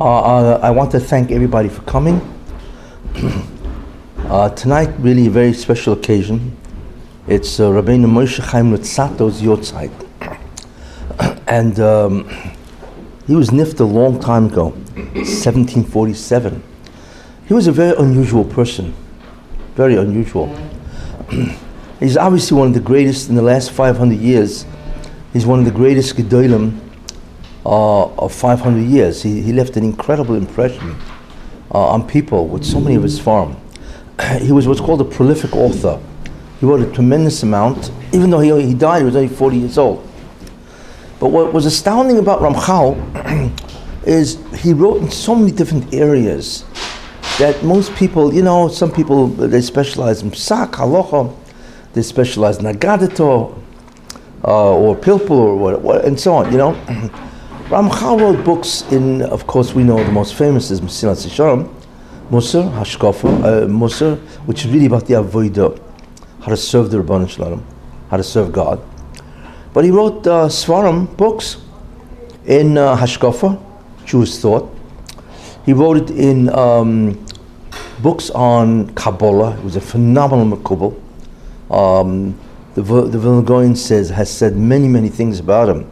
Uh, uh, I want to thank everybody for coming. uh, tonight, really a very special occasion. It's uh, Rabbeinu Moshe Chaim Luzzatto's Yortzeit. and um, he was nifted a long time ago, 1747. He was a very unusual person, very unusual. He's obviously one of the greatest in the last 500 years. He's one of the greatest Gedolim of 500 years. He, he left an incredible impression uh, on people with so many of his farm. he was what's called a prolific author. He wrote a tremendous amount, even though he, he died, he was only 40 years old. But what was astounding about Ramchal is he wrote in so many different areas that most people, you know, some people, they specialize in psak, halacha, they specialize in agadito, uh, or pilpul, or what, what, and so on, you know. Ramchal wrote books in, of course, we know the most famous is Mesilas Yesharim, Musar, Hashkafa, uh, Musar, which is really about the Avodah, how to serve the Rabban Shalom, how to serve God. But he wrote uh, Sfarim books in uh, Hashkafa, Jewish thought. He wrote it in um, books on Kabbalah. He was a phenomenal Makubal. Um, the, the Vilna says, has said many, many things about him.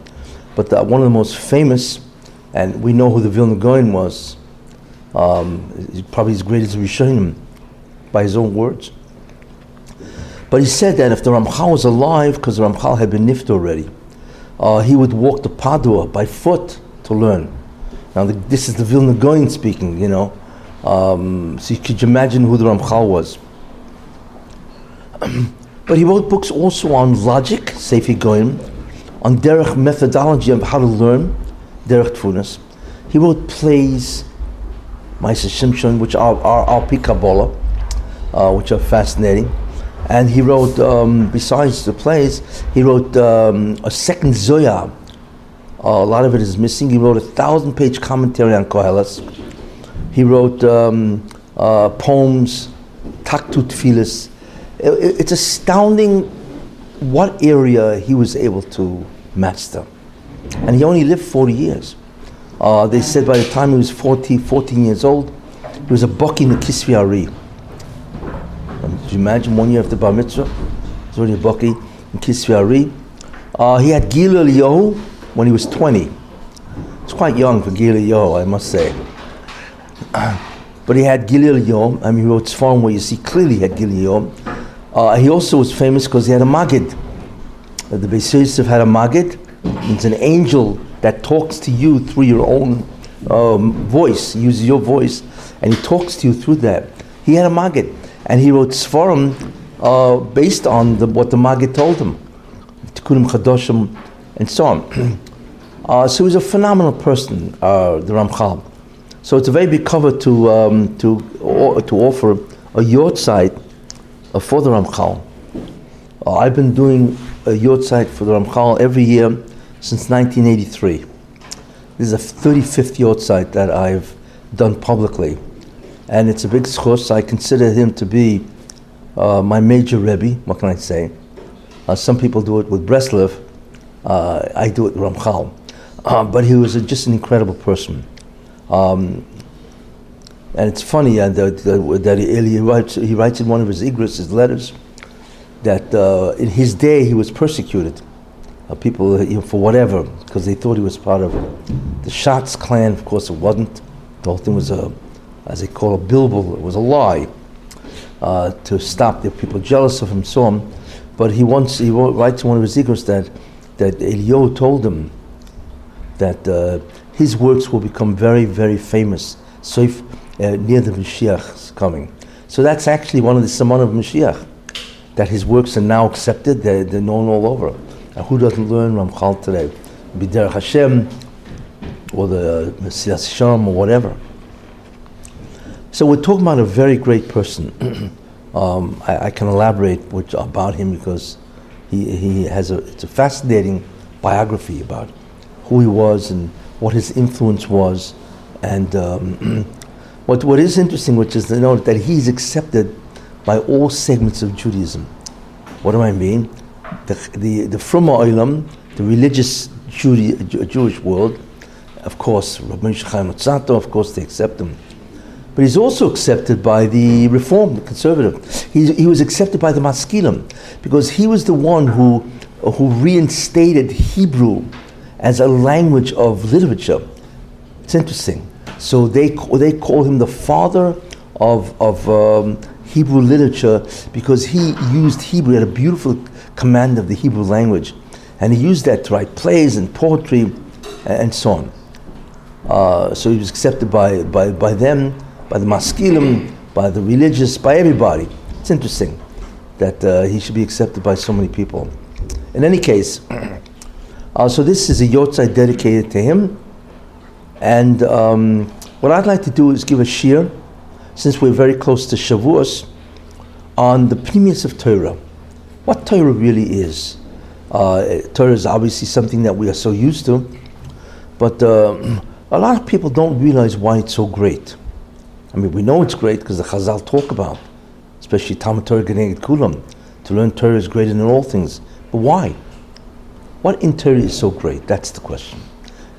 But the, one of the most famous, and we know who the Vilna Gaon was, um, probably as great as Rishonim, by his own words. But he said that if the Ramchal was alive, because the Ramchal had been nift already, uh, he would walk to Padua by foot to learn. Now, the, this is the Vilna Gaon speaking, you know. Um, so you could you imagine who the Ramchal was. but he wrote books also on logic, Sefer HaHiggayon, on derech methodology of how to learn derech Tevunos. He wrote plays, Maaseh Shimshon, which are, are Alpi Kabbalah, uh, which are fascinating. And he wrote, um, besides the plays, he wrote um, a second Zohar. Uh, a lot of it is missing. He wrote a thousand page commentary on Koheles. He wrote um, uh, poems, Taktu Tefillos. It, it's astounding what area he was able to master. And he only lived 40 years. Uh, they said by the time he was 40, 14 years old, he was a Baki in the Kisvi Ari. Um, did you imagine one year after Bar Mitzvah? He was already a Baki in Kisvi Ari. Uh, he had Giluy Eliyahu when he was 20. It's quite young for Giluy Eliyahu, I must say. but he had Giluy Eliyahu. I mean, he wrote Sfarim where you see clearly he had Giluy Eliyahu. Uh, he also was famous because he had a Magid. The Beis Yosef had a Magid. It's an angel that talks to you through your own um, voice, uses your voice, and he talks to you through that. He had a Magid, and he wrote Sfarim uh, based on the, what the Magid told him, Tikkunim Chadoshim, and so on. uh, so he was a phenomenal person, uh, the Ramchal. So it's a very big cover to um, to to offer a Yortzeit uh, for the Ramchal. Uh, I've been doing a Yortzeit for the Ramchal every year since 1983. This is a 35th Yortzeit that I've done publicly. And it's a big schos. I consider him to be uh, my major Rebbe. What can I say? Uh, some people do it with Breslev. Uh, I do it with Ramchal. Uh, but he was a, just an incredible person. Um, and it's funny uh, that, that he, he, writes, he writes in one of his Igris, his letters, that uh, in his day he was persecuted. Uh, people, you know, for whatever, because they thought he was part of the Schatz clan. Of course, it wasn't. The whole thing was a, as they call a bilbil. It was a lie uh, to stop the people jealous of him, so him. But he once he writes in one of his Igris that that Eliyahu told him that uh, his works will become very, very famous. So if uh, near the Mashiach coming. So that's actually one of the Simon of Mashiach, that his works are now accepted, they're, they're known all over. And who doesn't learn Ramchal today? B'derech Hashem, or the Mesilas Yesharim, or whatever. So we're talking about a very great person. um, I, I, can elaborate which, about him because he, he has a, it's a fascinating biography about who he was and what his influence was. And um, what, what is interesting, which is to note that he's accepted by all segments of Judaism. What do I mean? The, the, the Fruma Olam, the religious Jewish world, of course, Rabbi Chaim Luzzatto, of course, they accept him. But he's also accepted by the Reform, the conservative. He, he was accepted by the Maskilim because he was the one who, who reinstated Hebrew as a language of literature. It's interesting. So they, they call him the father of, of um, Hebrew literature because he used Hebrew, he had a beautiful command of the Hebrew language. And he used that to write plays and poetry and so on. Uh, so he was accepted by, by, by them, by the maskilim, by the religious, by everybody. It's interesting that uh, he should be accepted by so many people. In any case, uh, so this is a yortzeit dedicated to him. And um, what I'd like to do is give a shir, since we're very close to Shavuos, on the premise of Torah. What Torah really is. Uh, Torah is obviously something that we are so used to, but uh, a lot of people don't realize why it's so great. I mean, we know it's great because the Chazal talk about, especially Talmud Torah K'neged Kulam. To learn Torah is greater than all things. But why? What in Torah is so great? That's the question.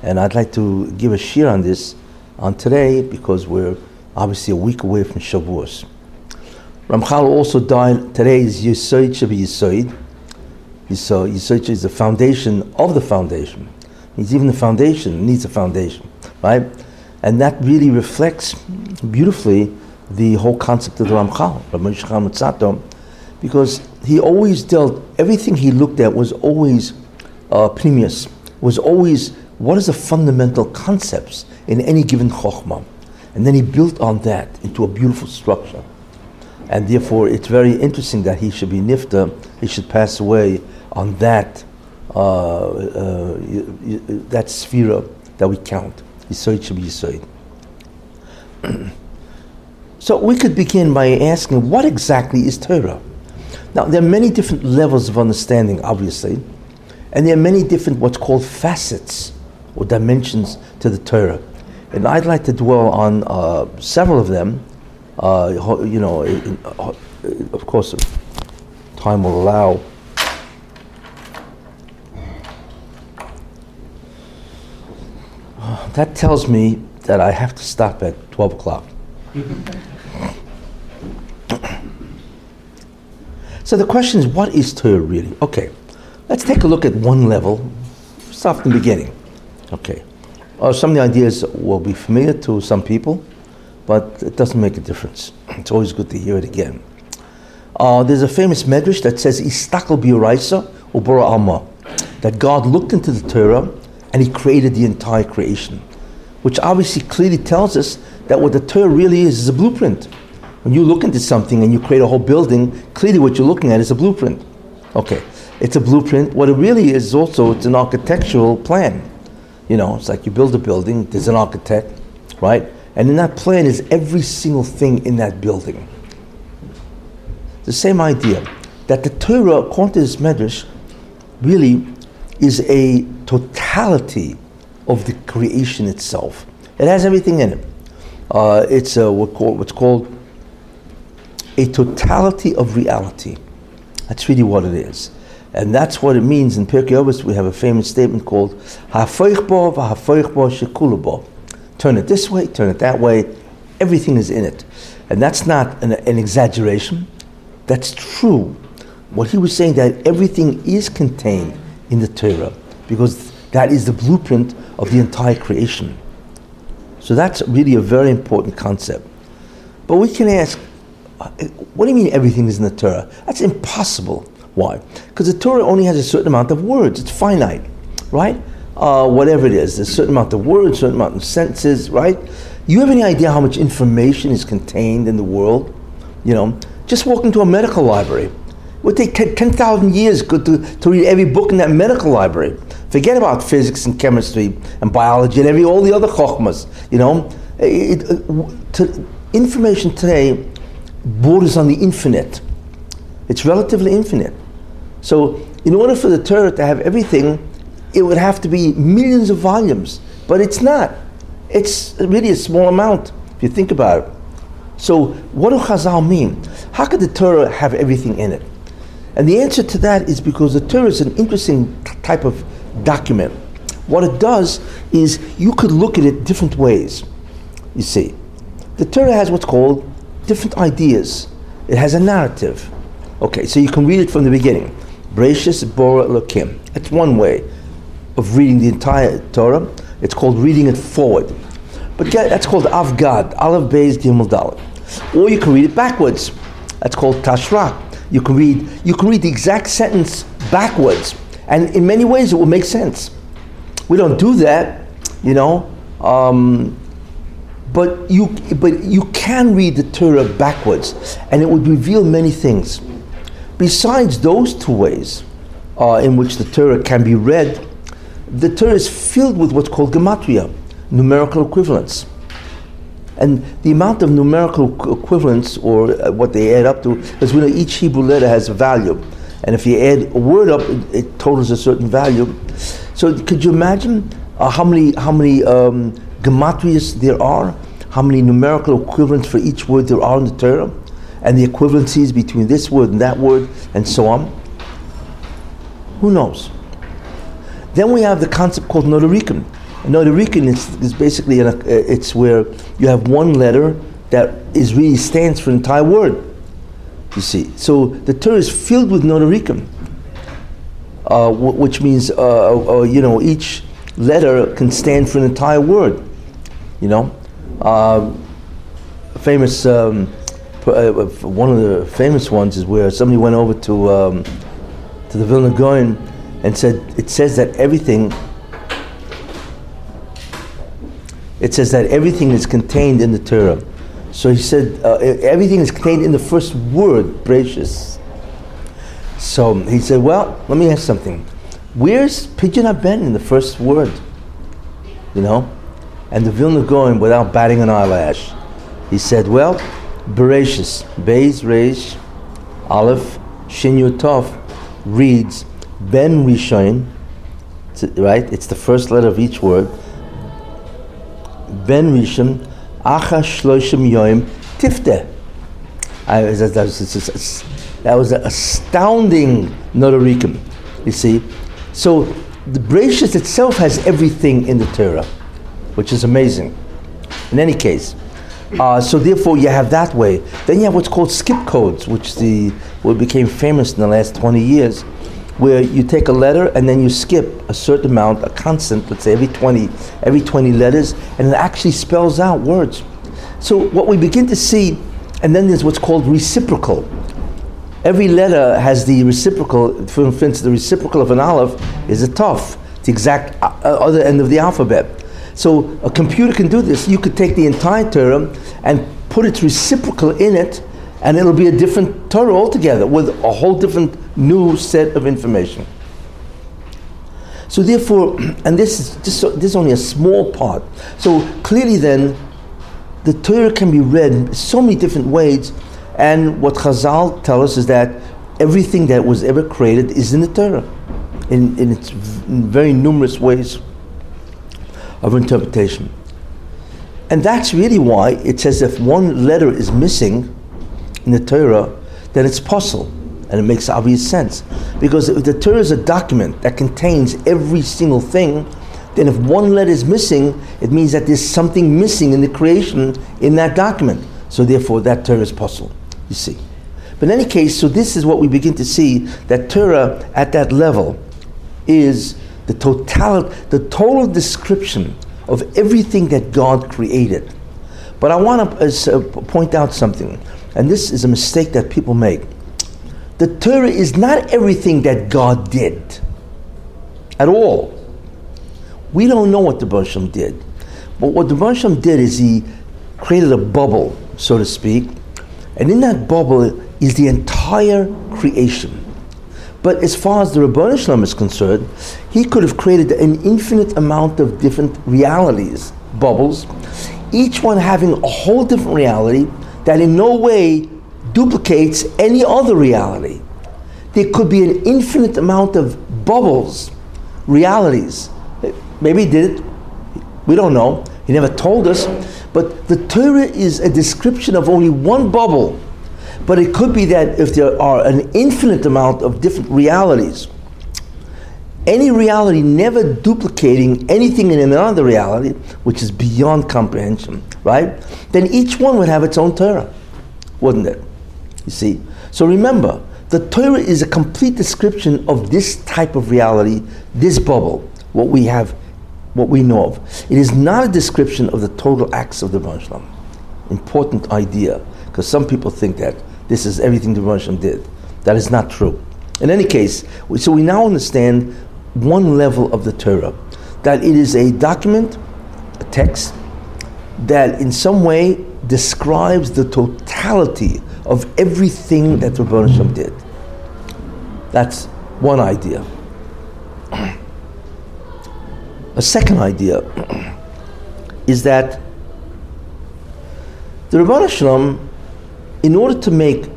And I'd like to give a shir on this on today because we're obviously a week away from Shavuos. Ramchal also died. Today is Yisoid Shabi Yisoid. Yisoid is the foundation of the foundation. It's even the foundation needs a foundation, right? And that really reflects beautifully the whole concept of the Ramchal, Rabbi Shachar because he always dealt, everything he looked at was always uh, premius, was always what is the fundamental concepts in any given chokhmah. And then he built on that into a beautiful structure. And therefore, it's very interesting that he should be nifta, he should pass away on that uh, uh, that sphere that we count. Yisoid should be Yisoid. so we could begin by asking, what exactly is Torah? Now, there are many different levels of understanding, obviously, and there are many different what's called facets or dimensions to the Torah. And I'd like to dwell on uh, several of them. Uh, you know, in, of course, time will allow. That tells me that I have to stop at 12 o'clock. so the question is, what is Torah really? Okay, let's take a look at one level. Start from the beginning. Okay. Some of the ideas will be familiar to some people, but it doesn't make a difference. It's always good to hear it again. Uh, there's a famous medrash that says, "Istakal biuraisa ubora alma," that God looked into the Torah and He created the entire creation, which obviously clearly tells us that what the Torah really is is a blueprint. When you look into something and you create a whole building, clearly what you're looking at is a blueprint. Okay, it's a blueprint. What it really is also it's an architectural plan. You know, it's like you build a building. There's an architect, right? And in that plan is every single thing in that building. The same idea that the Torah, according to this medrash, really is a totality of the creation itself. It has everything in it. Uh, it's a, what called, what's called a totality of reality. That's really what it is. And that's what it means in Pirkei Avos. We have a famous statement called "Hafoichbo v'hafoichbo shekulabo." Turn it this way, turn it that way. Everything is in it, and that's not an, an exaggeration. That's true. What he was saying that everything is contained in the Torah because that is the blueprint of the entire creation. So that's really a very important concept. But we can ask, what do you mean everything is in the Torah? That's impossible. Why? Because the Torah only has a certain amount of words. It's finite, right? Uh, whatever it is, there's a certain amount of words, certain amount of sentences, right? You have any idea how much information is contained in the world? You know, just walk into a medical library. It would take 10,000 years to, to read every book in that medical library. Forget about physics and chemistry and biology and every all the other chokhmas. You know, it, it, to, information today borders on the infinite. It's relatively infinite. So, in order for the Torah to have everything, it would have to be millions of volumes. But it's not. It's really a small amount if you think about it. So, what do Chazal mean? How could the Torah have everything in it? And the answer to that is because the Torah is an interesting t- type of document. What it does is you could look at it different ways. You see, the Torah has what's called different ideas. It has a narrative. Okay, so you can read it from the beginning. Bereshis Bora Elokim. That's one way of reading the entire Torah. It's called reading it forward. But that's called Avgad, Aleph Beis Gimel Dalet. Or you can read it backwards. That's called Tashra. You can read you can read the exact sentence backwards, and in many ways it will make sense. We don't do that, you know. Um, but you but you can read the Torah backwards, and it would reveal many things. Besides those two ways uh, in which the Torah can be read, the Torah is filled with what's called gematria, numerical equivalents. And the amount of numerical equivalents, or uh, what they add up to, because we know each Hebrew letter has a value. And if you add a word up, it, it totals a certain value. So could you imagine uh, how many, how many um, gematrias there are? How many numerical equivalents for each word there are in the Torah? And the equivalencies between this word and that word, and so on. Who knows? Then we have the concept called notarikim. Notarikim is, is basically an, it's where you have one letter that is really stands for an entire word. You see, so the Torah is filled with notarikim, uh, which means uh, uh, you know each letter can stand for an entire word. You know, uh, famous. Um, uh, one of the famous ones is where somebody went over to um, to the Vilna Gaon and said it says that everything it says that everything is contained in the Torah. So he said uh, everything is contained in the first word, Bereshis. So he said, well, let me ask something. Where's Pidyon Ben in the first word? You know? And the Vilna Gaon, without batting an eyelash, he said, well, Bereshis, Beis Reish, Aleph, Shin Yutov reads Ben Rishon, right? It's the first letter of each word. Ben Rishon, Acha Shloshim Yoim, Tifte. That was an astounding notarikim, you see. So the Bereshis itself has everything in the Torah, which is amazing. In any case, uh, so therefore, you have that way. Then you have what's called skip codes, which the what became famous in the last 20 years, where you take a letter and then you skip a certain amount, a constant, let's say every 20, every 20 letters, and it actually spells out words. So what we begin to see, and then there's what's called reciprocal. Every letter has the reciprocal. For instance, the reciprocal of an aleph is a tuf, the exact uh, other end of the alphabet. So a computer can do this. You could take the entire Torah and put its reciprocal in it, and it'll be a different Torah altogether with a whole different new set of information. So therefore, and this is just this is only a small part. So clearly, then, the Torah can be read in so many different ways, and what Chazal tell us is that everything that was ever created is in the Torah, in, in its very numerous ways of interpretation. And that's really why it says if one letter is missing in the Torah, then it's pasul. And it makes obvious sense. Because if the Torah is a document that contains every single thing, then if one letter is missing, it means that there's something missing in the creation in that document. So therefore, that Torah is pasul, you see. But in any case, so this is what we begin to see that Torah at that level is the total, the total description of everything that God created. But I want to uh, point out something, and this is a mistake that people make. The Torah is not everything that God did at all. We don't know what the Bershom did. But what the Bershom did is he created a bubble, so to speak, and in that bubble is the entire creation. But as far as the Shel Olam is concerned, he could have created an infinite amount of different realities, bubbles, each one having a whole different reality that in no way duplicates any other reality. There could be an infinite amount of bubbles, realities. Maybe he did it. We don't know. He never told us. But the Torah is a description of only one bubble but it could be that if there are an infinite amount of different realities, any reality never duplicating anything in another reality, which is beyond comprehension, right? Then each one would have its own Torah, wouldn't it? You see? So remember, the Torah is a complete description of this type of reality, this bubble, what we have, what we know of. It is not a description of the total acts of the Rebbeinu Important idea, because some people think that this is everything the Rebbeinu did. That is not true. In any case, so we now understand one level of the Torah, that it is a document, a text, that in some way describes the totality of everything that the Rebbeinu did. That's one idea. A second idea is that the Rebbeinu Shalom, in order to make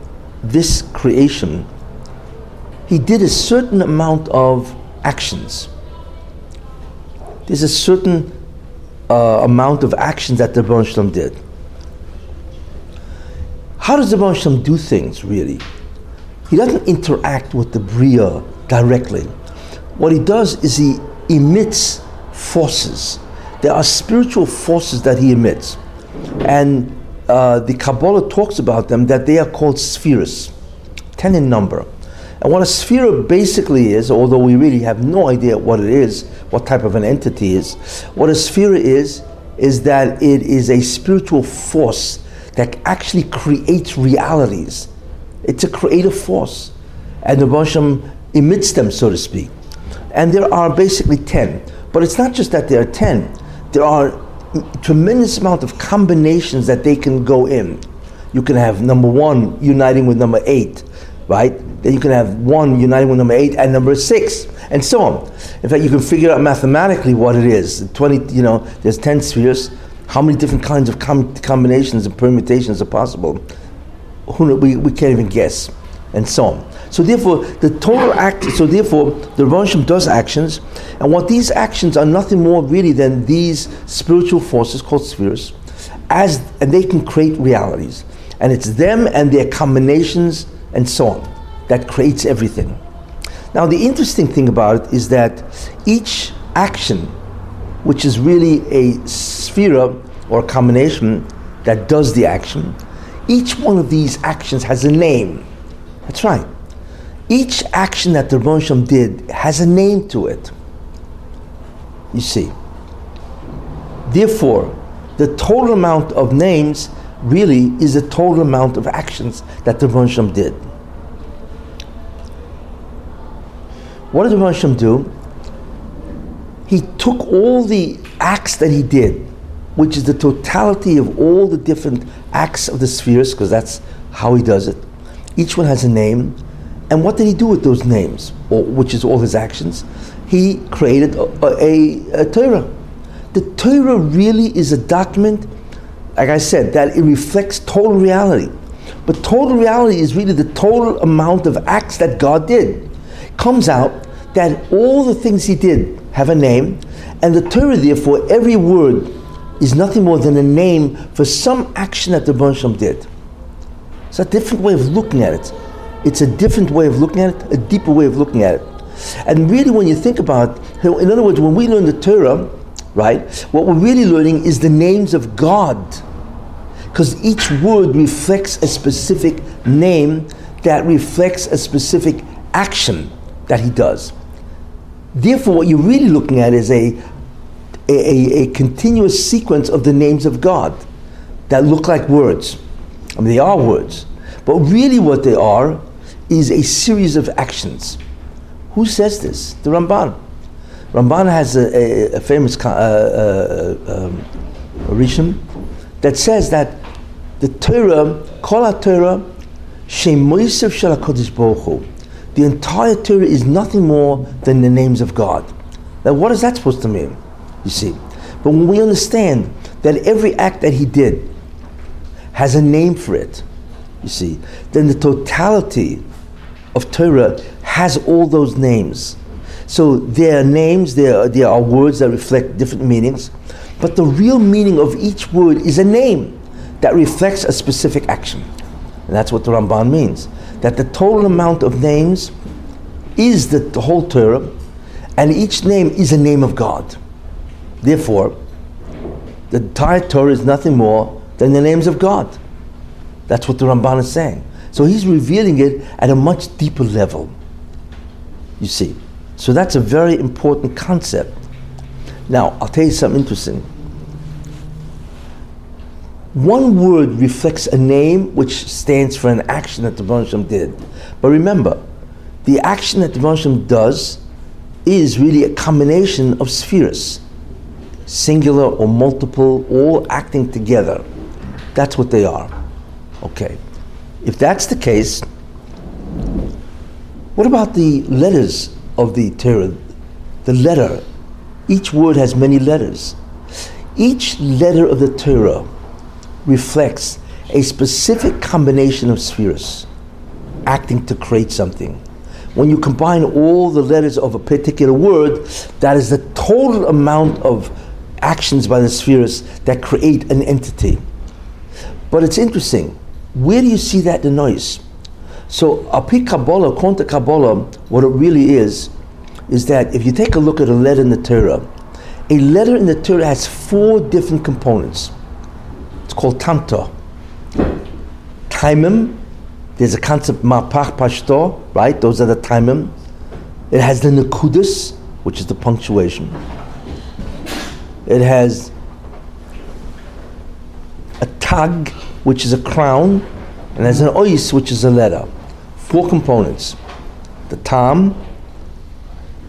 this creation, he did a certain amount of actions. There's a certain uh, amount of actions that the Rebbeinu Shalom did. How does the Rebbeinu Shalom do things, really? He doesn't interact with the Bria directly. What he does is he emits forces. There are spiritual forces that he emits. And uh, the Kabbalah talks about them that they are called spheres, 10 in number. And what a sphere basically is, although we really have no idea what it is, what type of an entity is, what a sphere is, is that it is a spiritual force that actually creates realities. It's a creative force. And the Basham emits them, so to speak. And there are basically 10. But it's not just that there are 10. There are tremendous amount of combinations that they can go in. You can have number one uniting with number eight, right? Then you can have one uniting with number eight and number six, and so on. In fact, you can figure out mathematically what it is. Twenty, you know, there's ten spheres. How many different kinds of com- combinations and permutations are possible? Who we, we can't even guess, and so on. So therefore, the total act. So therefore, the Rebbeinu does actions, and what these actions are nothing more really than these spiritual forces called spheres, as and they can create realities, and it's them and their combinations and so on that creates everything. Now, the interesting thing about it is that each action, which is really a sphere or a combination that does the action, each one of these actions has a name. That's right. Each action that the Rebbeinu did has a name to it. You see. Therefore, the total amount of names really is the total amount of actions that the Rebbeinu did. What did the Rebbeinu do? He took all the acts that he did, which is the totality of all the different acts of the spheres, because that's how he does it. Each one has a name and what did he do with those names, or, which is all his actions? He created a, a, a Torah. The Torah really is a document, like I said, that it reflects total reality. But total reality is really the total amount of acts that God did. Comes out that all the things he did have a name, and the Torah, therefore, every word is nothing more than a name for some action that the Bansham did. It's a different way of looking at it. It's a different way of looking at it, a deeper way of looking at it. And really, when you think about, in other words, when we learn the Torah, right, what we're really learning is the names of God. Because each word reflects a specific name that reflects a specific action that he does. Therefore, what you're really looking at is a, a, a continuous sequence of the names of God that look like words. I mean, they are words. But really, what they are is a series of actions. Who says this? The Ramban. Ramban has a, a, a famous uh, uh, um, Rishon that says that the Torah, Kol Torah, Shemoisev Shel Baruch the entire Torah is nothing more than the names of God. Now, what is that supposed to mean? You see. But when we understand that every act that he did has a name for it, you see, then the totality of Torah has all those names. So there are names, there are, there are words that reflect different meanings, but the real meaning of each word is a name that reflects a specific action. And that's what the Ramban means. That the total amount of names is the, the whole Torah, And each name is a name of God. Therefore, the entire Torah is nothing more than the names of God. That's what the Ramban is saying. So he's revealing it at a much deeper level. You see. So that's a very important concept. Now, I'll tell you something interesting. One word reflects a name which stands for an action that the Rebbeinu did. But remember, the action that the Rebbeinu does is really a combination of spheres, singular or multiple, all acting together. That's what they are. Okay. If that's the case, what about the letters of the Torah? The letter. Each word has many letters. Each letter of the Torah reflects a specific combination of spheres acting to create something. When you combine all the letters of a particular word, that is the total amount of actions by the spheres that create an entity. But it's interesting. Where do you see that the noise? So, Api Kabbalah, according Kabbalah, what it really is, is that if you take a look at a letter in the Torah, a letter in the Torah has four different components. It's called Tanta. Taimim, there's a concept Mapach Pashto, right? Those are the Taimim. It has the Nakudis, which is the punctuation. It has a Tag, which is a crown, and there's an Ois, which is a letter. Four components. The Tam,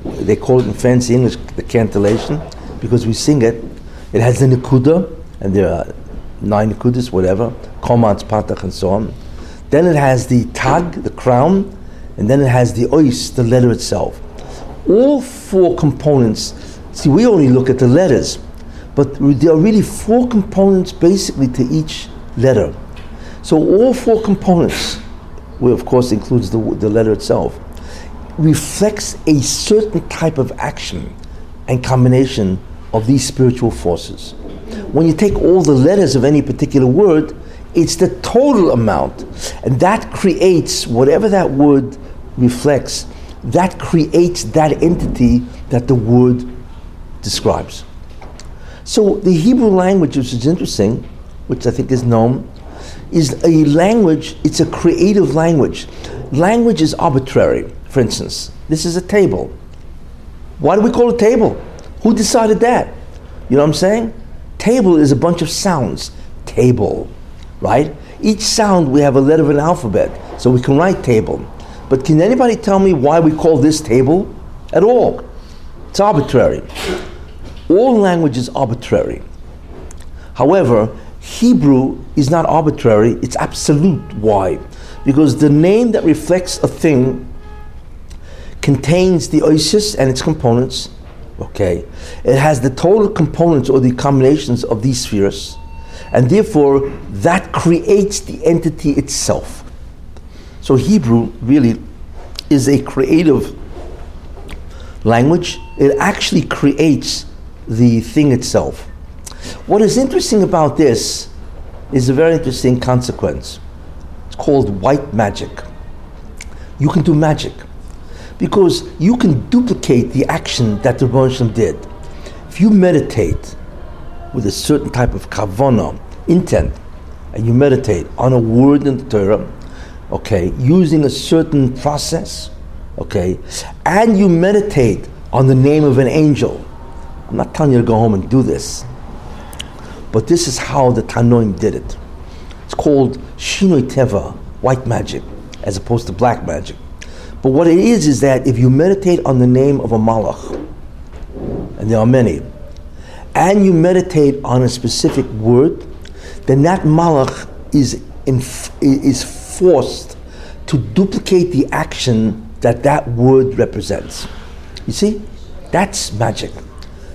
they call it in fancy English the cantillation, because we sing it. It has the Nakuda, and there are nine kudus, whatever, komats, patach, and so on. Then it has the tag, the crown, and then it has the ois, the letter itself. All four components, see, we only look at the letters, but there are really four components basically to each letter. So all four components, which of course includes the, the letter itself, reflects a certain type of action and combination of these spiritual forces when you take all the letters of any particular word, it's the total amount. And that creates whatever that word reflects, that creates that entity that the word describes. So the Hebrew language, which is interesting, which I think is known, is a language, it's a creative language. Language is arbitrary. For instance, this is a table. Why do we call it table? Who decided that? You know what I'm saying? Table is a bunch of sounds. Table, right? Each sound we have a letter of an alphabet, so we can write table. But can anybody tell me why we call this table at all? It's arbitrary. All language is arbitrary. However, Hebrew is not arbitrary, it's absolute. Why? Because the name that reflects a thing contains the osios and its components, Okay, it has the total components or the combinations of these spheres, and therefore that creates the entity itself. So Hebrew really is a creative language. It actually creates the thing itself. What is interesting about this is a very interesting consequence. It's called white magic. You can do magic because you can duplicate the action that the Rebbe did. If you meditate with a certain type of kavana, intent, and you meditate on a word in the Torah, okay, using a certain process, okay, and you meditate on the name of an angel. I'm not telling you to go home and do this, but this is how the Tanoim did it. It's called Shinoi Teva, white magic, as opposed to black magic. But what it is is that if you meditate on the name of a malach, and there are many, and you meditate on a specific word, then that malach is is forced to duplicate the action that that word represents. You see, that's magic.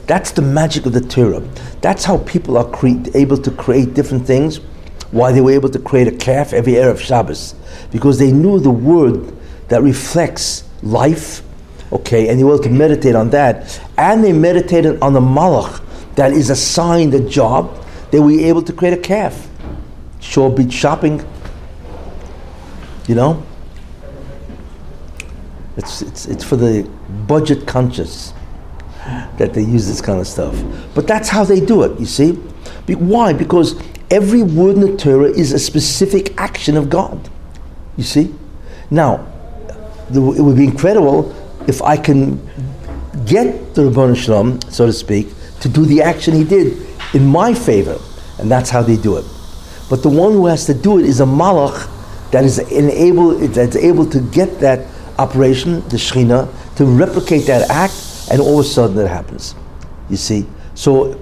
That's the magic of the Torah. That's how people are cre- able to create different things. Why they were able to create a calf every Erev Shabbos, because they knew the word that reflects life, okay, and they were able to meditate on that, and they meditated on the malach that is assigned a job, they were able to create a calf. Shore Beach shopping, you know? It's, it's, it's for the budget conscious. That they use this kind of stuff. But that's how they do it, you see? Be- why? Because every word in the Torah is a specific action of God. You see? Now, the, it would be incredible if I can get the Rabban Shalom, so to speak, to do the action he did in my favor. And that's how they do it. But the one who has to do it is a malach that is able, that's able to get that operation, the Shekhinah, to replicate that act, and all of a sudden it happens. You see? So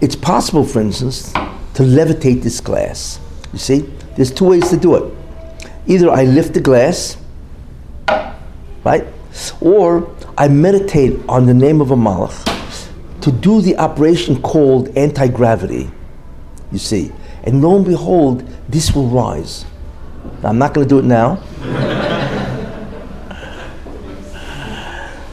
it's possible, for instance, to levitate this glass. You see? There's two ways to do it. Either I lift the glass, right? Or I meditate on the name of a malach to do the operation called anti gravity. You see? And lo and behold, this will rise. Now, I'm not going to do it now.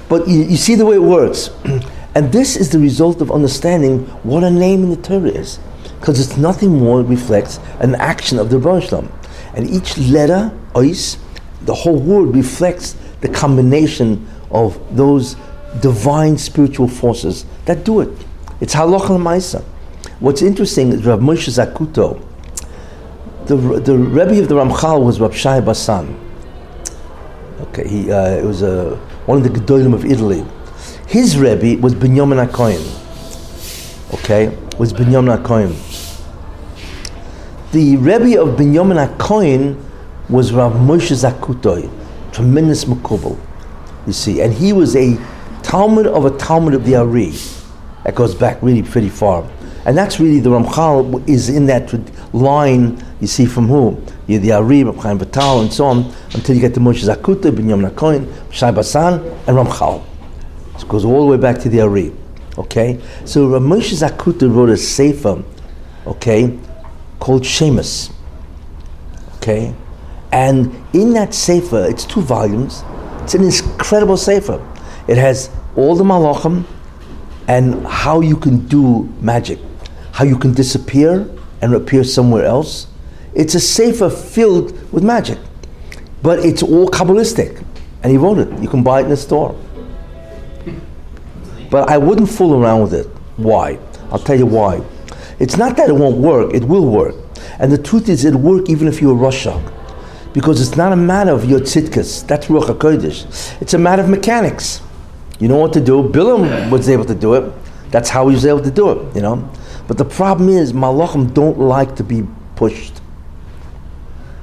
But you, you, see the way it works. and this is the result of understanding what a name in the Torah is. Because it's nothing more reflects an action of the Rebbe And each letter, ois, the whole word reflects the combination of those divine spiritual forces that do it. It's halach al What's interesting is Rav Moshe Zakuto, the, the Rebbe of the Ramchal was Rav Shaya Basan. Okay, he uh, it was uh, one of the Gedolim of Italy. His Rebbe was Binyamin HaKohen. Okay, was Binyamin HaKohen. The Rebbe of Binyamin HaKohen was Rav Moshe Zakutoi, tremendous Makubal, you see, and he was a Talmud of a Talmid of the Ari. That goes back really pretty far. And that's really the Ramchal is in that line you see from who? The Ari, Chaim Vital, and so on, until you get to Moshe Zakuto, Binyamin HaKohen, Shaya Basan, and Ramchal. It goes all the way back to the Ari. Okay? So Moshe Zakuto wrote a sefer, okay, called Shemus. Okay? And in that sefer, it's two volumes. It's an incredible sefer. It has all the malachim and how you can do magic, how you can disappear and appear somewhere else. It's a sefer filled with magic, but it's all Kabbalistic. And he wrote it. You can buy it in the store. But I wouldn't fool around with it. Why? I'll tell you why. It's not that it won't work, it will work. And the truth is, it'll work even if you're a Russian. Because it's not a matter of your tzidkus, that's Ruach HaKodesh. It's a matter of mechanics. You know what to do. Bilam was able to do it. That's how he was able to do it, you know. But the problem is, malachim don't like to be pushed.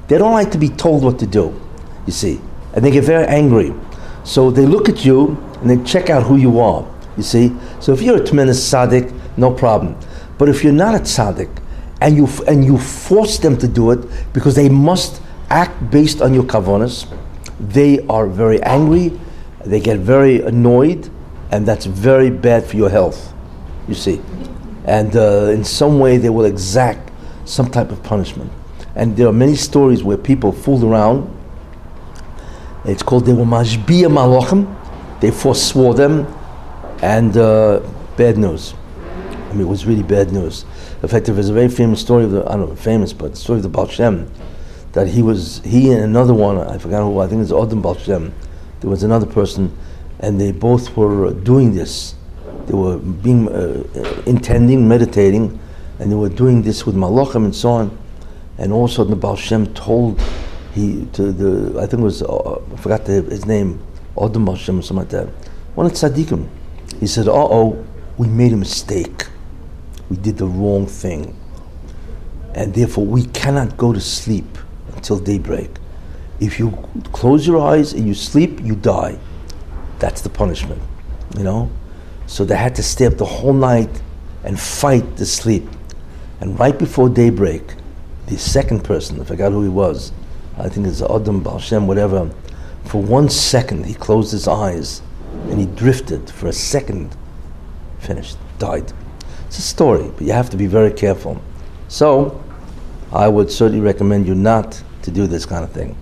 They don't like to be told what to do, you see. And they get very angry. So they look at you and they check out who you are, you see. So if you're a tremendous tzaddik, no problem. But if you're not a tzaddik, and you, and you force them to do it because they must act based on your kavanas, they are very angry, they get very annoyed, and that's very bad for your health, you see and uh, in some way they will exact some type of punishment. And there are many stories where people fooled around. It's called they were mashbiya malachim. They forswore them, and uh, bad news. I mean, it was really bad news. In fact, there was a very famous story of the I don't know famous, but the story of the Baal Shem, that he was he and another one I forgot who I think it's Odom Baal Shem. There was another person, and they both were doing this they were being uh, intending, meditating, and they were doing this with malachim and so on. And all of a sudden, the Baal Shem told he to the I think it was uh, I forgot the, his name, Odom Baal Shem or something like that. One of the tzaddikim. He said, "Uh oh, we made a mistake. We did the wrong thing, and therefore we cannot go to sleep until daybreak. If you close your eyes and you sleep, you die. That's the punishment. You know." So they had to stay up the whole night and fight the sleep. And right before daybreak, the second person, I forgot who he was, I think it's Adam Balshem, whatever, for one second he closed his eyes and he drifted for a second, finished, died. It's a story, but you have to be very careful. So, I would certainly recommend you not to do this kind of thing.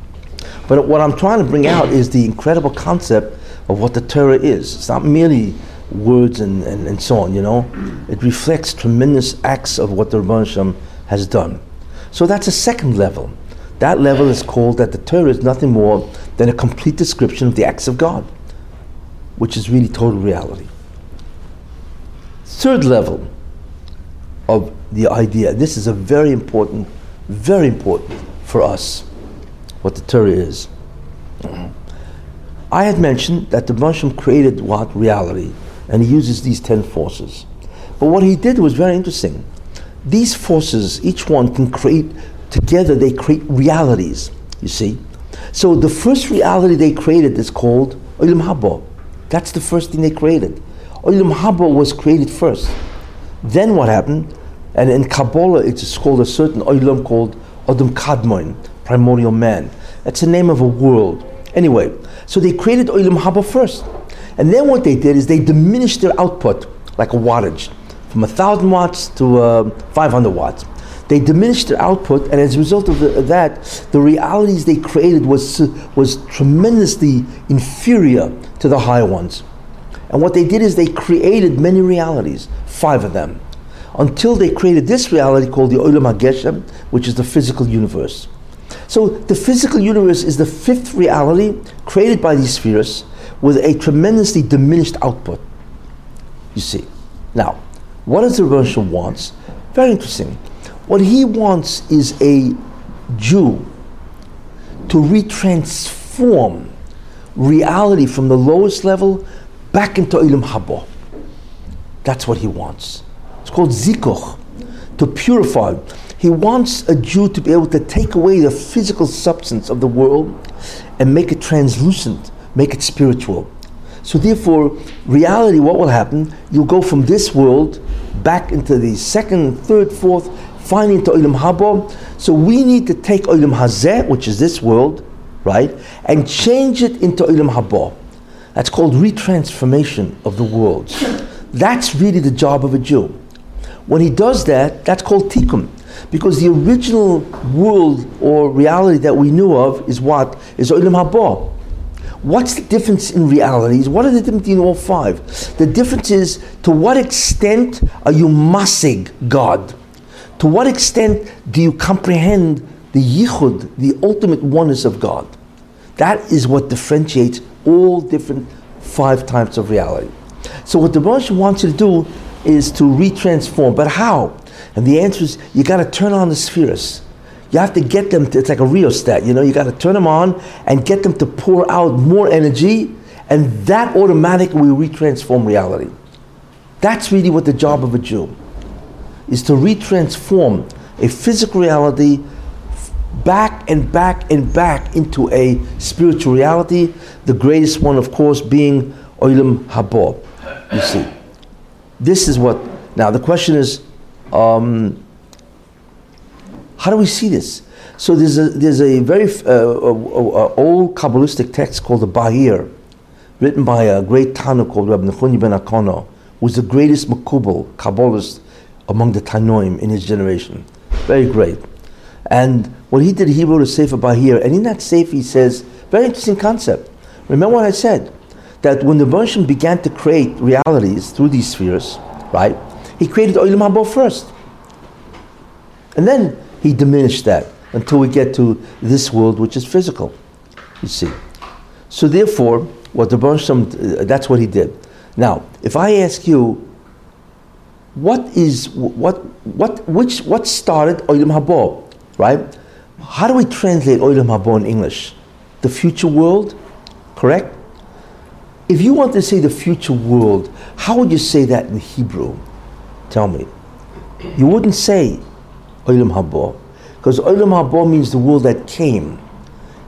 But what I'm trying to bring out is the incredible concept of what the Torah is. It's not merely words and, and, and so on, you know. It reflects tremendous acts of what the Rebbe has done. So that's a second level. That level is called that the Torah is nothing more than a complete description of the acts of God, which is really total reality. third level of the idea. This is a very important, very important for us, what the Torah is. I had mentioned that the Moshem created what? Reality. And he uses these ten forces. But what he did was very interesting. These forces, each one can create, together they create realities, you see. So the first reality they created is called Olam Haba. That's the first thing they created. Olam Haba was created first. Then what happened? And in Kabbalah, it's called a certain Olam called Adam Kadmon, primordial man. That's the name of a world. Anyway, so they created Olam Haba first. And then what they did is they diminished their output, like a wattage, from 1,000 watts to uh, 500 watts. They diminished their output, and as a result of, the, that, the realities they created was, was tremendously inferior to the higher ones. And what they did is they created many realities, five of them, until they created this reality called the Olam HaGeshem, which is the physical universe. So the physical universe is the fifth reality created by these spheres with a tremendously diminished output. You see. Now, what does the Rebbe wants? Very interesting. What he wants is a Jew to retransform reality from the lowest level back into Ilim Haba. That's what he wants. It's called Zikuch, to purify. He wants a Jew to be able to take away the physical substance of the world and make it translucent, make it spiritual. So therefore, reality, what will happen? You'll go from this world back into the second, third, fourth, finally to Olam Haba. So we need to take Olam Hazeh, which is this world, right, and change it into Olam Haba. That's called retransformation of the worlds. That's really the job of a Jew. When he does that, that's called tikkun. Because the original world or reality that we knew of is what? Is Olam Haba. What's the difference in realities? What are the difference in all five? The difference is to what extent are you massing God? To what extent do you comprehend the yichud, the ultimate oneness of God? That is what differentiates all different five types of reality. So what the Rosh wants you to do is to retransform. But how? And the answer is you got to turn on the spheres. You have to get them to, it's like a rheostat, you know, you got to turn them on and get them to pour out more energy, and that automatically will retransform reality. That's really what the job of a Jew is to retransform a physical reality back and back and back into a spiritual reality. The greatest one, of course, being Olam Haba. You see, this is what. Now the question is, um, how do we see this? So there's a there's a very uh, old kabbalistic text called the Bahir, written by a great Tanu called Rabbi Nechunya ben HaKanah, was the greatest mekubal kabbalist among the Tanoim in his generation. Very great. And what he did, he wrote a Sefer Bahir, and in that Sefer he says, very interesting concept. Remember what I said? That when the Bershom began to create realities through these spheres, right, he created Olam Haba first. And then he diminished that until we get to this world which is physical, you see. So therefore, what the Bershom, uh, that's what he did. Now, if I ask you, what is what what which what started Olam Haba, right? How do we translate Olam Haba in English? The future world, correct? If you want to say the future world, how would you say that in Hebrew? Tell me. You wouldn't say Olam Haba, because Olam Haba means the world that came.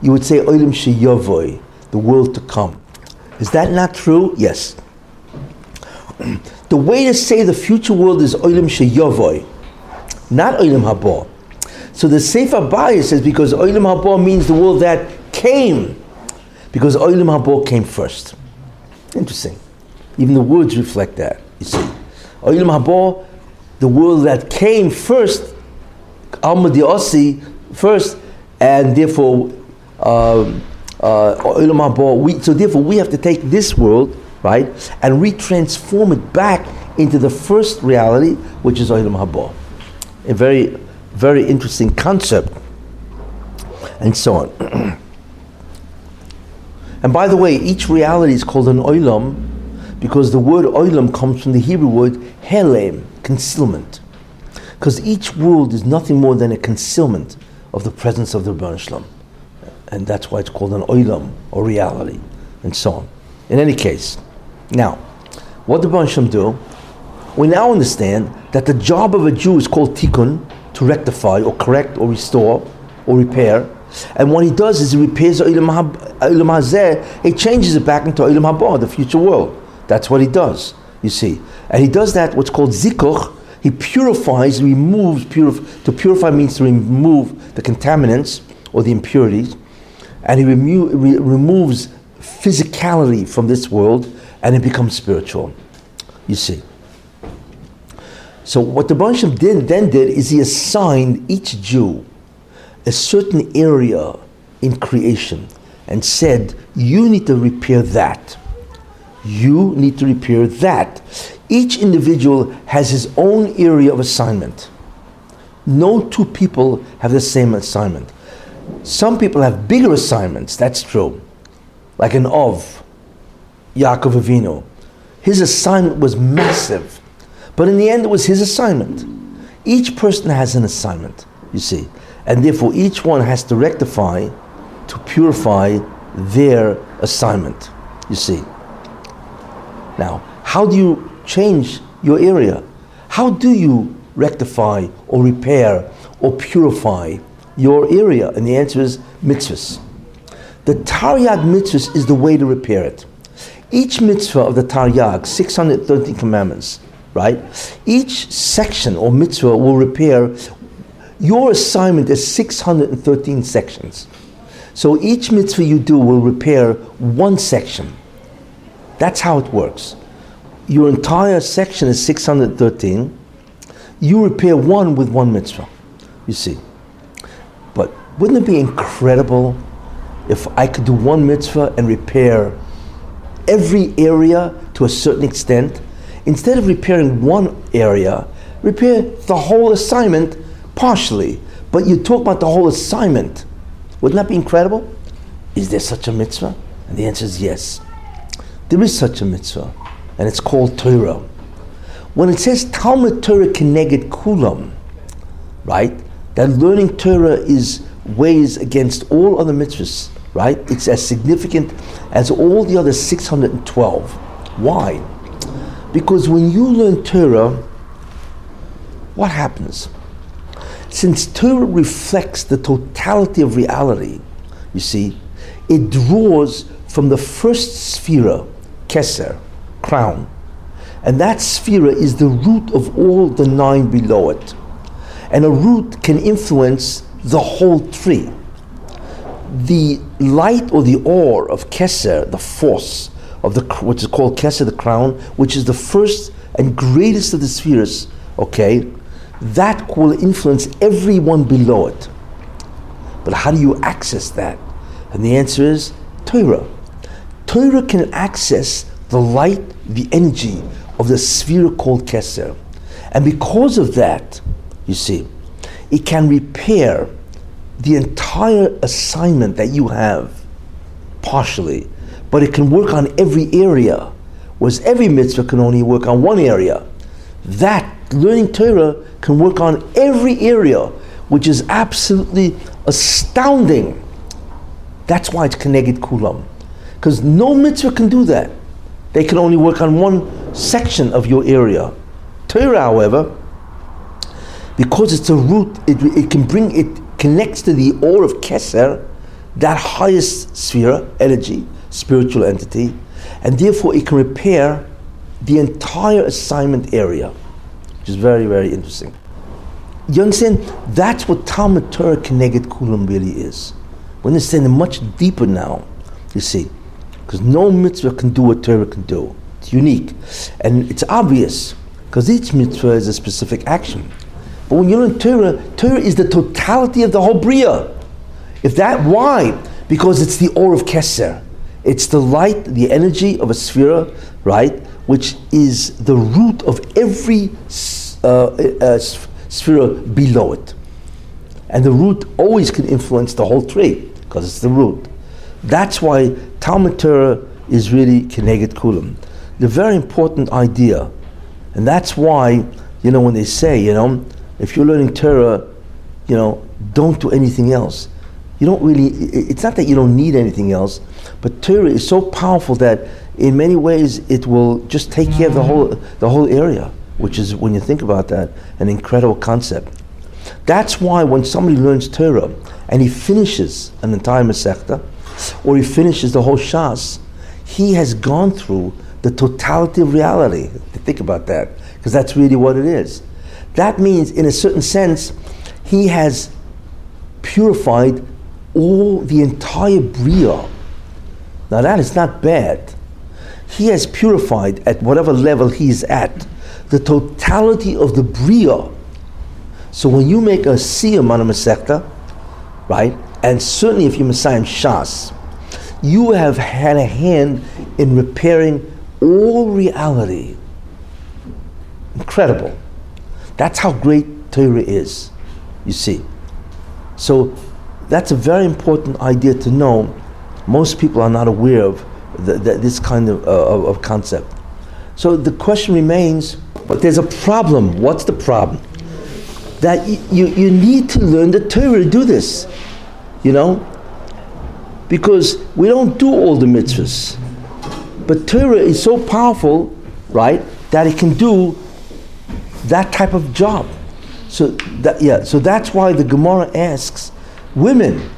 You would say Olam Sheyavoy, the world to come. Is that not true? Yes. The way to say the future world is Olam Sheyavoy, not Olam Haba. So the Sefer Bahir says because Olam Haba means the world that came, because Olam Haba came first. Interesting. Even the words reflect that. You see, Olam Haba, the world that came first, Alma Osi first, and therefore. Um, uh, we, so therefore, we have to take this world right? And retransform it back into the first reality, which is Olam Haba. A very, very interesting concept. And so on. and by the way, each reality is called an Olam because the word oilam comes from the Hebrew word helem, concealment. Because each world is nothing more than a concealment of the presence of the Ribono Shel Olam. And that's why it's called an oilam, or reality, and so on. In any case, now, what the Ribono Shel Olam do, we now understand that the job of a Jew is called tikkun, to rectify, or correct, or restore, or repair. And what he does is he repairs Ilam Hazeh, he changes it back into Ilam Haba, the future world. That's what he does, you see. And he does that, what's called zikuch, he purifies, removes, purif- to purify means to remove the contaminants or the impurities, and he remo- re- removes physicality from this world, and it becomes spiritual, you see. So what the Bansham did, then did is he assigned each Jew a certain area in creation and said, you need to repair that. You need to repair that. Each individual has his own area of assignment. No two people have the same assignment. Some people have bigger assignments, that's true. Like an Ov, Yaakov Avinu. His assignment was massive. But in the end, it was his assignment. Each person has an assignment, you see. And therefore, each one has to rectify, to purify their assignment, you see. Now, how do you change your area? How do you rectify or repair or purify your area? And the answer is mitzvahs. The Taryag mitzvahs is the way to repair it. Each mitzvah of the Taryag, 613 commandments, right? Each section or mitzvah will repair. Your assignment is 613 sections. So each mitzvah you do will repair one section. That's how it works. Your entire section is 613. You repair one with one mitzvah. You see. But wouldn't it be incredible if I could do one mitzvah and repair every area to a certain extent? Instead of repairing one area, repair the whole assignment partially. But you talk about the whole assignment. Wouldn't that be incredible? Is there such a mitzvah? And the answer is yes. There is such a mitzvah, and it's called Torah. When it says Talmud Torah Keneged Kulam, right? That learning Torah is weighs against all other mitzvahs, right? It's as significant as all the other 612. Why? Because when you learn Torah, what happens? Since Torah reflects the totality of reality, you see, it draws from the first sphere, Keser, crown. And that sphere is the root of all the nine below it. And a root can influence the whole tree. The light or the ore of Keser, the force of the which is called Keser, the crown, which is the first and greatest of the spheres, okay, that will influence everyone below it. But how do you access that? And the answer is Torah. Torah can access the light, the energy of the sphere called Keser. And because of that, you see, it can repair the entire assignment that you have partially, but it can work on every area, whereas every mitzvah can only work on one area. That learning Torah can work on every area, which is absolutely astounding. That's why it's Keneged Kulam. Because no mitzvah can do that. They can only work on one section of your area. Torah, however, because it's a root, it, it can bring, it connects to the ore of Keser, that highest sphere, energy, spiritual entity, and therefore it can repair the entire assignment area, which is very, very interesting. You understand? That's what Talmud Torah Keneged Kulam really is. We understand it much deeper now, you see, because no mitzvah can do what Torah can do. It's unique. And it's obvious, because each mitzvah is a specific action. But when you learn Torah, Torah is the totality of the whole Bria. If that, why? Because it's the ore of Keser. It's the light, the energy of a sphere, right? Which is the root of every uh, uh, sphere below it. And the root always can influence the whole tree, because it's the root. That's why Talmud Torah is really Keneged Kulam. the very important idea. And that's why, you know, when they say, you know, if you're learning Torah, you know, don't do anything else. You don't really, it's not that you don't need anything else, but Torah is so powerful that in many ways it will just take care of the whole, the whole area, which is, when you think about that, an incredible concept. That's why when somebody learns Torah and he finishes an entire Masechta, or he finishes the whole Shas, he has gone through the totality of reality. Think about that, because that's really what it is. That means, in a certain sense, he has purified all the entire Bria. Now, that is not bad. He has purified at whatever level he's at the totality of the Bria. So, when you make a Siyum on a right, and certainly if you're Mesayem Shas, you have had a hand in repairing all reality. Incredible. That's how great Torah is, you see. So that's a very important idea to know. Most people are not aware of the, the, this kind of, uh, of, concept. So the question remains, but there's a problem. What's the problem? That you, you, you need to learn the Torah to do this, you know? Because we don't do all the mitzvahs. But Torah is so powerful, right, that it can do that type of job. So that yeah, so that's why the Gemara asks women,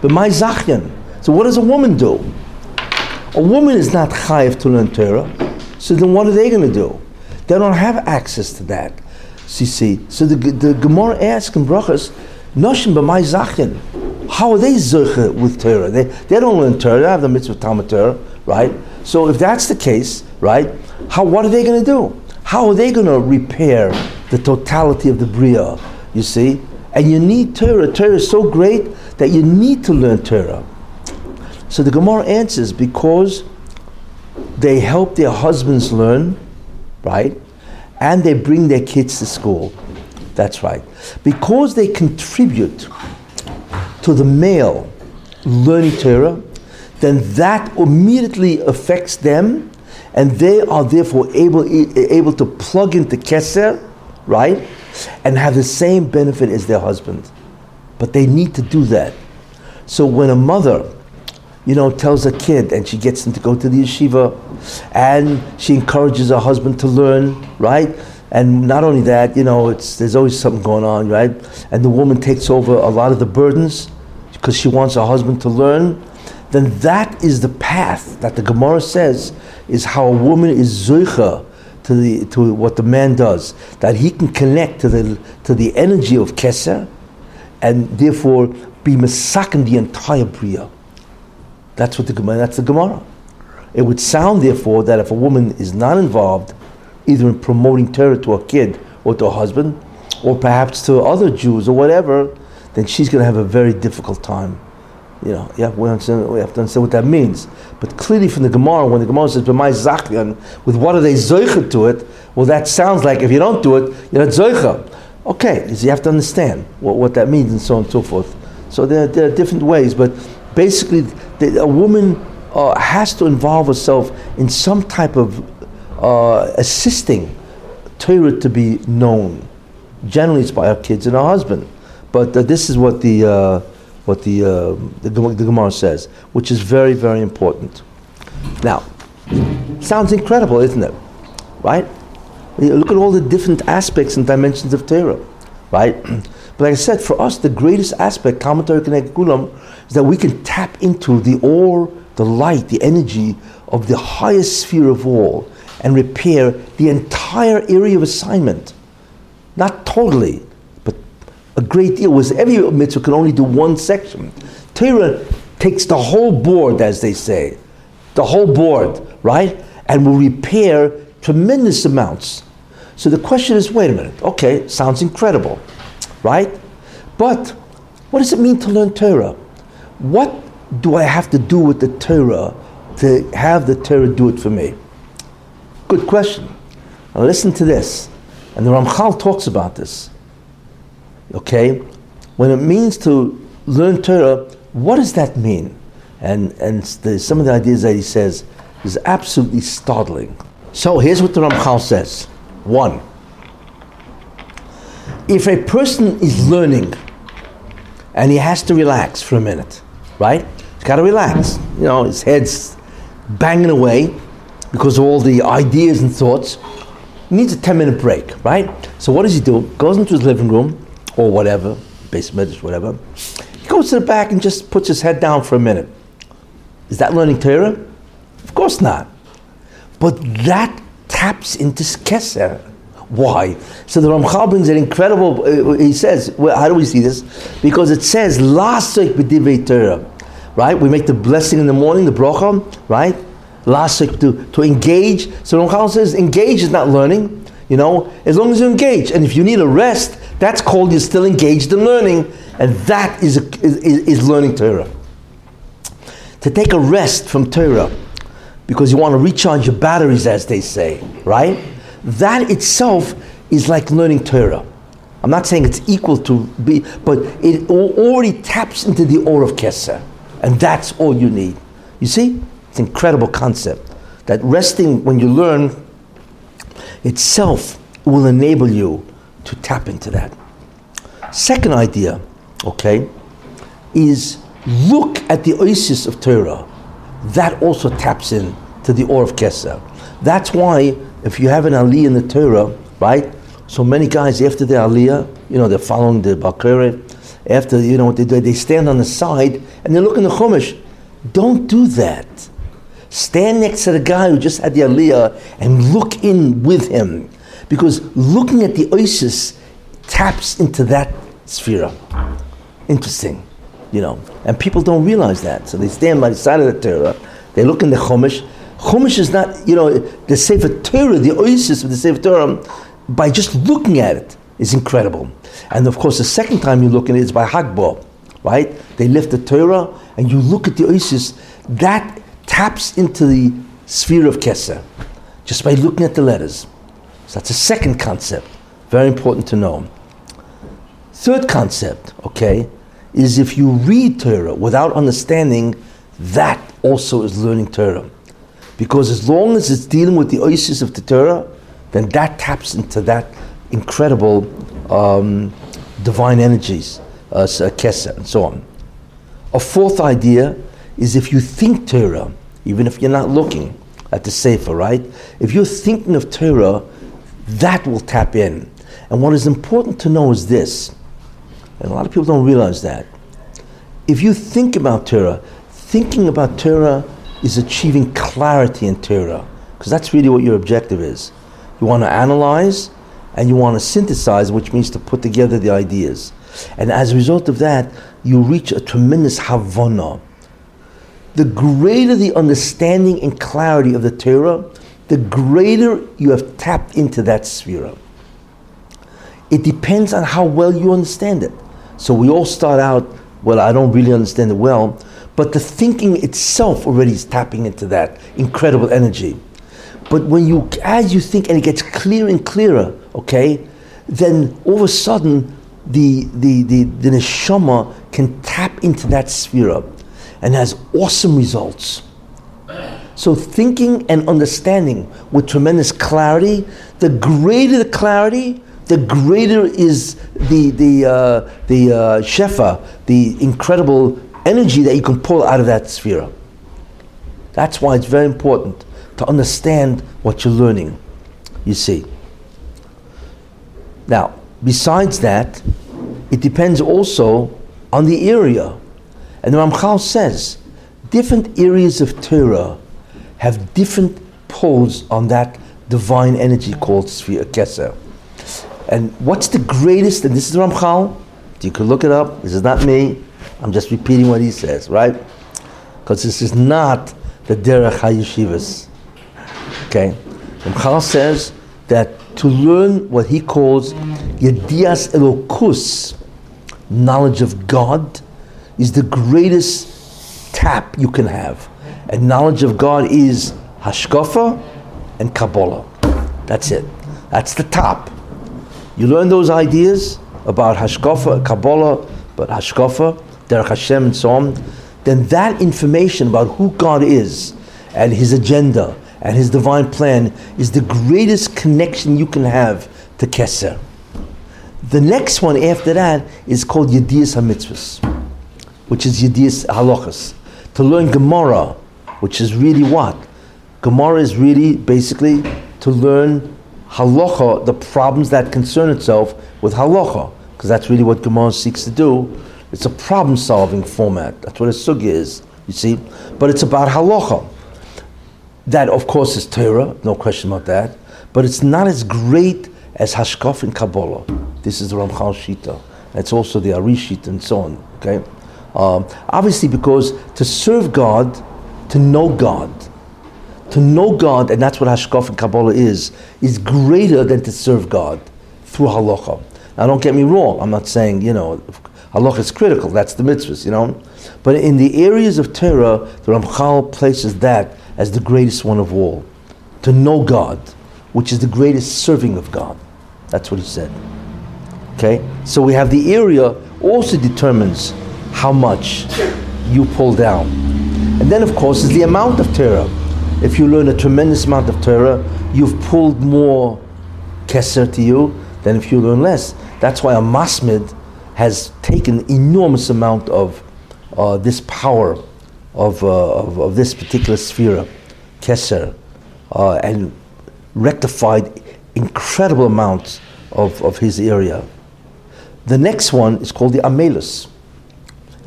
b'mai zachyan. So what does a woman do? A woman is not chayiv to learn Torah. So then what are they going to do? They don't have access to that. So see, so the, the Gemara asks in brachas, noshim b'may zachyan. How are they zoicha with Torah? They, they don't learn Torah. They have the mitzvah Talmud Torah, right? So if that's the case, right, how, what are they going to do? How are they going to repair the totality of the Bria? You see? And you need Torah. Torah is so great that you need to learn Torah. So the Gemara answers because they help their husbands learn, right? And they bring their kids to school. That's right. Because they contribute to the male learning Torah, then that immediately affects them, and they are therefore able, able to plug into Keser, right, and have the same benefit as their husband. But they need to do that. So when a mother, you know, tells a kid and she gets him to go to the yeshiva, and she encourages her husband to learn, right? And not only that, you know, it's, there's always something going on, right? And the woman takes over a lot of the burdens because she wants her husband to learn then that is the path that the Gemara says is how a woman is zoicha to the to what the man does, that he can connect to the to the energy of Keser, and therefore be masakin the entire bria. That's what the Gemara. That's the Gemara. It would sound, therefore, that if a woman is not involved, either in promoting Torah to a kid or to a husband, or perhaps to other Jews or whatever, then she's going to have a very difficult time you know, yeah, we, understand, we have to understand what that means. But clearly from the Gemara, when the Gemara says, B'mai Zachyan, with what are they zoicha to it? Well, that sounds like if you don't do it, you're not zoicha. Okay, you have to understand what, what that means and so on and so forth. So there, there are different ways, but basically, the, a woman uh, has to involve herself in some type of uh, assisting Torah to be known. Generally, it's by her kids and her husband. But uh, this is what the uh, what the, uh, the, the Gemara says, which is very, very important. Now, sounds incredible, isn't it? Right? Look at all the different aspects and dimensions of Torah, right? But like I said, for us, the greatest aspect, commentary Keneged Kulam, is that we can tap into the ore, the light, the energy of the highest sphere of all and repair the entire area of assignment. Not totally, a great deal was every mitzvah can only do one section. Torah takes the whole board, as they say, the whole board, right, and will repair tremendous amounts. So the question is, wait a minute, okay, sounds incredible, right? But what does it mean to learn Torah? What do I have to do with the Torah to have the Torah do it for me? Good question. Now listen to this. And the Ramchal talks about this. Okay? When it means to learn Torah, what does that mean? And, and the, some of the ideas that he says is absolutely startling. So here's what the Ramchal says. One, if a person is learning and he has to relax for a minute, right? He's got to relax. You know, his head's banging away because of all the ideas and thoughts. He needs a 10 minute break, right? So what does he do? Goes into his living room or whatever, basement, or whatever. He goes to the back and just puts his head down for a minute. Is that learning Torah? Of course not. But that taps into Keser. Why? So the Ramchal brings an incredible. Uh, he says, well, how do we see this? Because it says, "Lasik b'divrei Torah," right? We make the blessing in the morning, the bracha, right? Lasik to to engage. So Ramchal says, engage is not learning. You know, as long as you engage, and if you need a rest, that's called you're still engaged in learning, and that is a, is, is learning Torah. To take a rest from Torah, because you want to recharge your batteries, as they say, right? that itself is like learning Torah. I'm not saying it's equal to be, but it already taps into the Or of Keser. And that's all you need. You see? It's an incredible concept. That resting when you learn itself will enable you to tap into that. Second idea, okay, is look at the osios of Torah. That also taps in to the Or of Keser. That's why if you have an aliyah in the Torah, right? So many guys after the aliyah, you know, they're following the Bakere, after, you know what they do, they stand on the side and they look in the Chumash. Don't do that. Stand next to the guy who just had the aliyah and look in with him. Because looking at the osios taps into that sphere. Interesting, you know. And people don't realize that. So they stand by the side of the Torah, they look in the Chumash, Chumash is not, you know, the Sefer Torah, the osios of the Sefer Torah, by just looking at it is incredible. And of course, the second time you look at it is by Hagbah, right? They lift the Torah and you look at the osios, that taps into the sphere of Keser just by looking at the letters. So that's a second concept, very important to know. Third concept, okay, is if you read Torah without understanding, that also is learning Torah. Because as long as it's dealing with the osios of the Torah, then that taps into that incredible um, divine energies, uh, Keser, and so on. A fourth idea is if you think Torah, even if you're not looking at the Sefer, right? If you're thinking of Torah, that will tap in. And what is important to know is this, and a lot of people don't realize that. If you think about Torah, thinking about Torah is achieving clarity in Torah, because that's really what your objective is. You want to analyze and you want to synthesize, which means to put together the ideas. And as a result of that, you reach a tremendous havana. The greater the understanding and clarity of the Torah, the greater you have tapped into that sphere. It depends on how well you understand it. So we all start out, well, I don't really understand it well, but the thinking itself already is tapping into that incredible energy. But when you, as you think and it gets clearer and clearer, okay, then all of a sudden the, the, the, the neshama can tap into that sphere and has awesome results. So thinking and understanding with tremendous clarity, the greater the clarity, the greater is the the uh, the uh, shefa, the incredible energy that you can pull out of that sphere. That's why it's very important to understand what you're learning, you see. Now, besides that, it depends also on the area. And the Ramchal says different areas of Torah have different pulls on that divine energy called Sphere Keser. And what's the greatest, and this is Ramchal, you can look it up, this is not me, I'm just repeating what he says, right? Because this is not the Derech HaYeshivas. Okay? Ramchal says that to learn what he calls Yedias Elokus, knowledge of God, is the greatest tap you can have. And knowledge of God is Hashkafa and Kabbalah. That's it. That's the top. You learn those ideas about Hashkafa, Kabbalah, but Hashkafa, Derech Hashem and so on, then that information about who God is and His agenda and his divine plan is the greatest connection you can have to Keser. The next one after that is called Yediyas HaMitzvahs, which is Yiddish Halachas. To learn Gemara, which is really what? Gemara is really basically to learn halacha, the problems that concern itself with halacha, because that's really what Gemara seeks to do. It's a problem solving format. That's what a sugi is, you see. But it's about halacha. That, of course, is Torah, no question about that. But it's not as great as Hashkaf and Kabbalah. This is the Ramchal Shita. It's also the Ari Shita and so on. Okay, um, obviously because to serve God, to know God, to know God, and that's what Hashkaf and Kabbalah is, is greater than to serve God through halacha. Now, don't get me wrong. I'm not saying you know halacha is critical. That's the mitzvahs, you know. But in the areas of Torah, the Ramchal places that as the greatest one of all, to know God, which is the greatest serving of God. That's what he said. Okay, so we have the area also determines how much you pull down, and then of course is the amount of Torah. If you learn a tremendous amount of Torah, you've pulled more keser to you than if you learn less. That's why a masmid has taken enormous amount of uh, this power of, uh, of, of, this particular sphere, keser, uh, and rectified incredible amounts of, of his area. The next one is called the Amelus.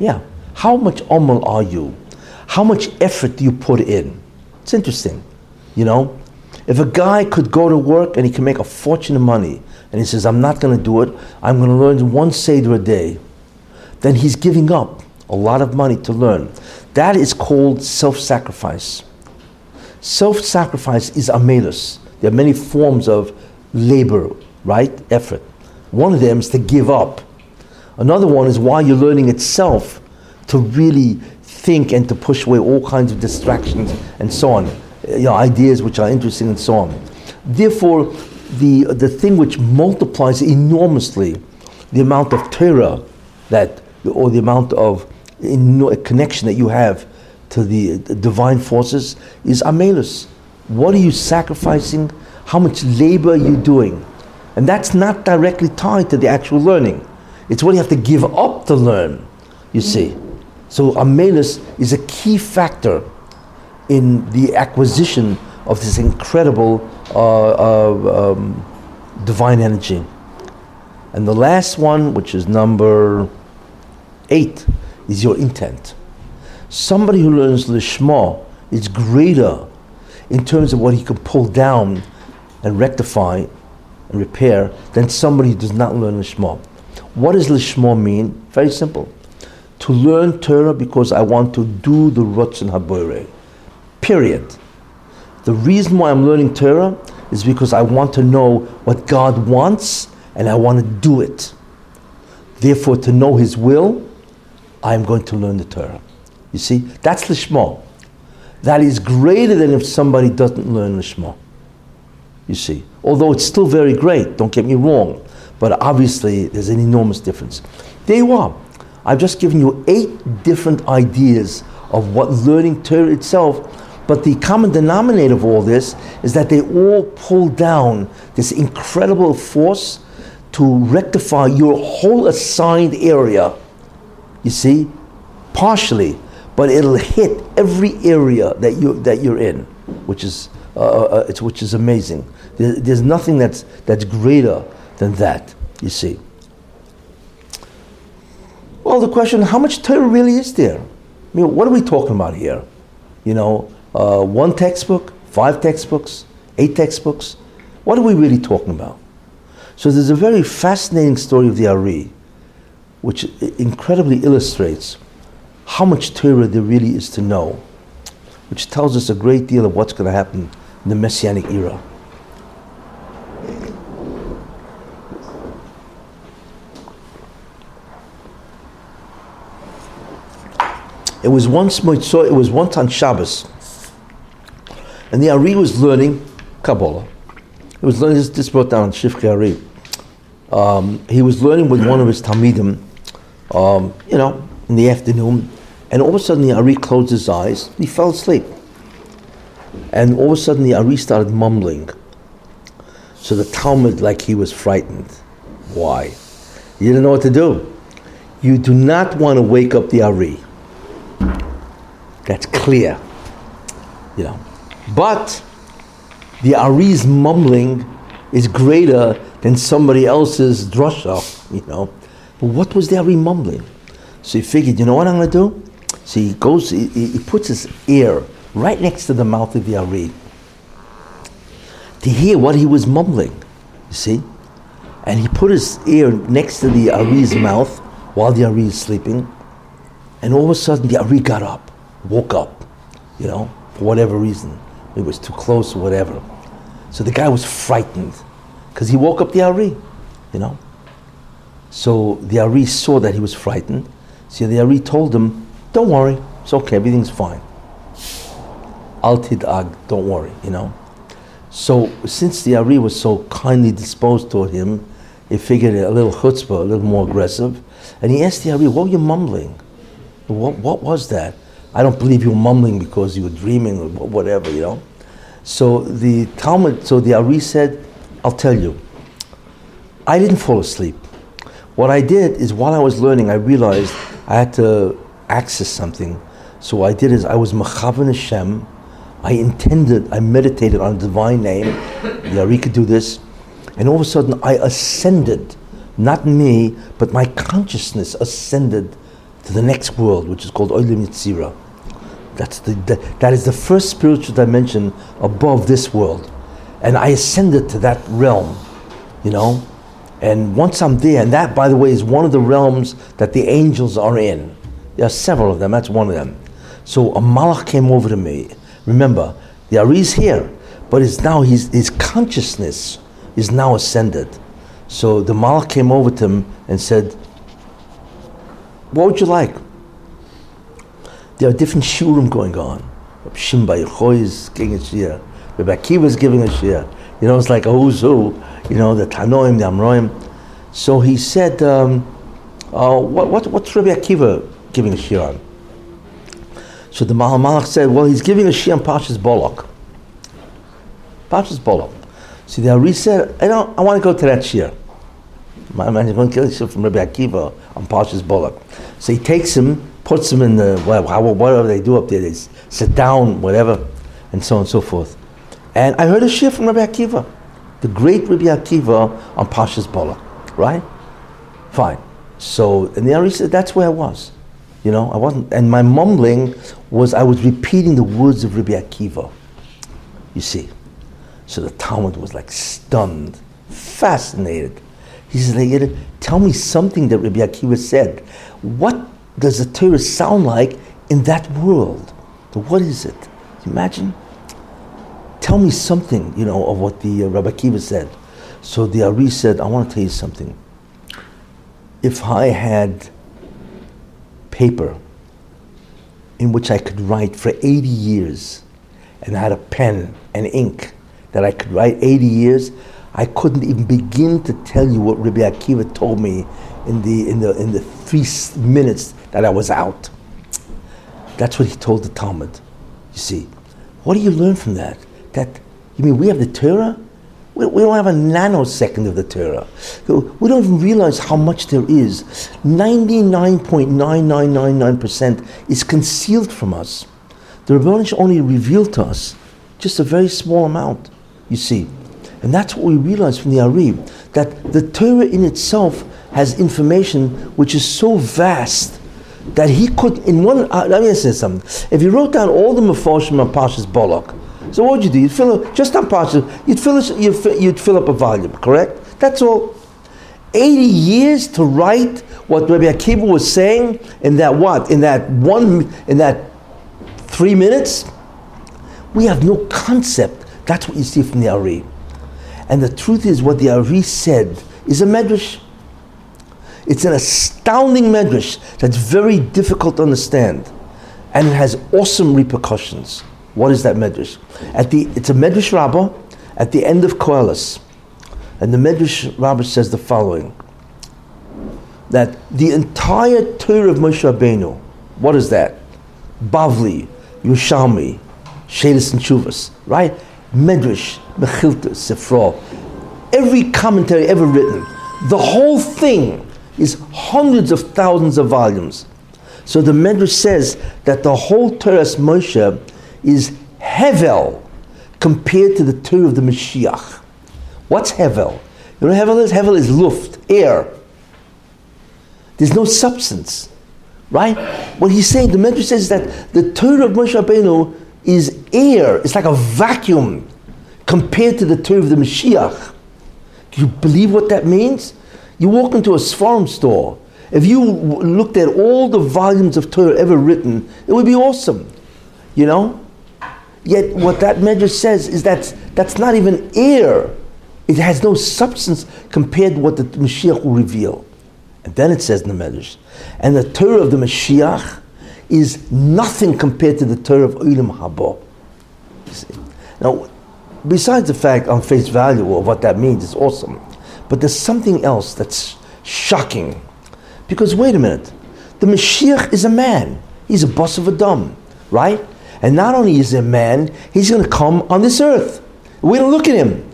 Yeah, how much Amal are you? How much effort do you put in? It's interesting, you know? If a guy could go to work and he can make a fortune of money, and he says, I'm not going to do it, I'm going to learn one Seder a day, then he's giving up a lot of money to learn. That is called self sacrifice. Self sacrifice is amelus. There are many forms of labor, right? Effort. One of them is to give up. Another one is while you're learning itself to really think and to push away all kinds of distractions and so on, you know, ideas which are interesting and so on. Therefore, the, the thing which multiplies enormously the amount of Torah that, or the amount of connection that you have to the divine forces is amelus. What are you sacrificing? How much labor are you doing? And that's not directly tied to the actual learning. It's what you have to give up to learn, you see. So amelus is a key factor in the acquisition of this incredible uh, uh, um, divine energy. And the last one, which is number eight, is your intent. Somebody who learns Lishma is greater in terms of what he can pull down and rectify and repair than somebody who does not learn Lishma. What does Lishma mean? Very simple. To learn Torah because I want to do the Ratzon Haboire. Period. The reason why I'm learning Torah is because I want to know what God wants and I want to do it. Therefore, to know His will, I am going to learn the Torah. You see, that's Lishma. That is greater than if somebody doesn't learn Lishma. You see, although it's still very great, don't get me wrong, but obviously there's an enormous difference. There you are. I've just given you eight different ideas of what learning Torah itself but the common denominator of all this is that they all pull down this incredible force to rectify your whole assigned area. You see, partially, but it'll hit every area that you that you're in, which is uh, uh, uh it's which is amazing. There, there's nothing that's that's greater than that. You see. Well, the question: How much Torah really is there? I mean, what are we talking about here? You know, uh, one textbook, five textbooks, eight textbooks. What are we really talking about? So there's a very fascinating story of the Ari, which incredibly illustrates how much Torah there really is to know, which tells us a great deal of what's going to happen in the Messianic era. It was once it was once on Shabbos. And the Ari was learning Kabbalah. He was learning, this, this brought down Shivchei HaAri. Um, he was learning with one of his Talmidim, um, you know, in the afternoon, and all of a sudden the Ari closed his eyes, he fell asleep. And all of a sudden the Ari started mumbling. So the Talmid, like he was frightened. Why? You didn't know what to do. You do not want to wake up the Ari. That's clear. You know. But the Ari's mumbling is greater than somebody else's drasha, you know. But what was the Ari mumbling? So he figured, you know what I'm going to do? So he goes, he, he puts his ear right next to the mouth of the Ari to hear what he was mumbling, you see? And he put his ear next to the Ari's mouth while the Ari is sleeping. And all of a sudden, the Ari got up, woke up, you know, for whatever reason. It was too close or whatever. So the guy was frightened because he woke up the Ari, you know. So the Ari saw that he was frightened. So the Ari told him, Don't worry, it's okay, everything's fine. Al tid'ag, don't worry, you know. So since the Ari was so kindly disposed toward him, he figured a little chutzpah, a little more aggressive, and he asked the Ari, what were you mumbling? What, what was that? I don't believe you were mumbling because you were dreaming or whatever, you know. So the Talmid, so the Ari said, I'll tell you. I didn't fall asleep. What I did is while I was learning, I realized I had to access something. So what I did is I was Machavan Hashem. I intended, I meditated on a divine name. The Ari could do this. And all of a sudden I ascended not me, but my consciousness ascended to the next world, which is called Olam Yitzira. That's the, the, that is the first spiritual dimension above this world. And I ascended to that realm, you know. And once I'm there, and that, by the way, is one of the realms that the angels are in. There are several of them, that's one of them. So a malach came over to me. Remember, the Ari's here, but it's now his, his consciousness is now ascended. So the Malach came over to him and said, What would you like? There are different shiurim going on. Shimon bar Yochai is giving a shiur. Rabbi Akiva is giving a shiur. You know, it's like a who's who. You know, the Tanoim, the Amroim. So he said, um, uh, what, what, what's Rabbi Akiva giving a shiur on? So the Malach said, well, he's giving a shiur on Pashas Bolok. Pashas Bolok. See, the Ari said, I don't, I want to go to that shiur. My man is going to kill himself from Rabbi Akiva on Parshas Bolak. So he takes him, puts him in the, whatever they do up there, they sit down, whatever, and so on and so forth. And I heard a shiur from Rabbi Akiva, the great Rabbi Akiva on Parshas Bolak, right? Fine. So, and the Ari said, that's where I was. You know, I wasn't, and my mumbling was, I was repeating the words of Rabbi Akiva. You see. So the Talmid was like stunned, fascinated. He said, tell me something that Rabbi Akiva said. What does the Torah sound like in that world? What is it? Imagine. Tell me something, you know, of what the uh, Rabbi Akiva said. So the Ari said, I want to tell you something. If I had paper in which I could write for 80 years and I had a pen and ink that I could write 80 years, I couldn't even begin to tell you what Rabbi Akiva told me in the, in the, in the three minutes that I was out. That's what he told the Talmid. You see, what do you learn from that? That, you mean we have the Torah? We, we don't have a nanosecond of the Torah. We don't even realize how much there is. 99.9999% is concealed from us. The Rebbeinu only revealed to us just a very small amount you see. And that's what we realize from the Ari, that the Torah in itself has information which is so vast that he could, in one, uh, let me say something. If you wrote down all the Mefoshim on Pashas Bolok, so what would you do? You'd fill up, just on Pashas, you'd fill, you'd, fill, you'd fill up a volume, correct? That's all. 80 years to write what Rabbi Akiva was saying in that what? In that one, in that three minutes? We have no concept that's what you see from the Ari. And the truth is, what the Ari said is a medrash. It's an astounding medrash that's very difficult to understand. And it has awesome repercussions. What is that medrash? At the, it's a medrash rabbah at the end of Koheles. And the medrash rabbah says the following that the entire Torah of Moshe Rabbeinu, what is that? Bavli, Yerushalmi, Shadis and Chuvas, right? Medrash, Mechilta, Sifra, every commentary ever written, the whole thing is hundreds of thousands of volumes. So the Medrash says that the whole Torah Moshe is Hevel compared to the Torah of the Mashiach. What's Hevel? You know Hevel is? Hevel is Luft, air. There's no substance, right? What he's saying, the Medrash says that the Torah of Moshe Rabbeinu is air. It's like a vacuum compared to the Torah of the Mashiach. Do you believe what that means? You walk into a Sfarim store. If you looked at all the volumes of Torah ever written, it would be awesome. You know? Yet what that Medrash says is that that's not even air. It has no substance compared to what the Mashiach will reveal. And then it says in the Medrash, and the Torah of the Mashiach is nothing compared to the Torah of Olam Haba. Now, besides the fact on face value of what that means, it's awesome. But there's something else that's shocking. Because wait a minute, the Mashiach is a man. He's a basar v'dam, right? And not only is he a man, he's going to come on this earth. We're going to look at him.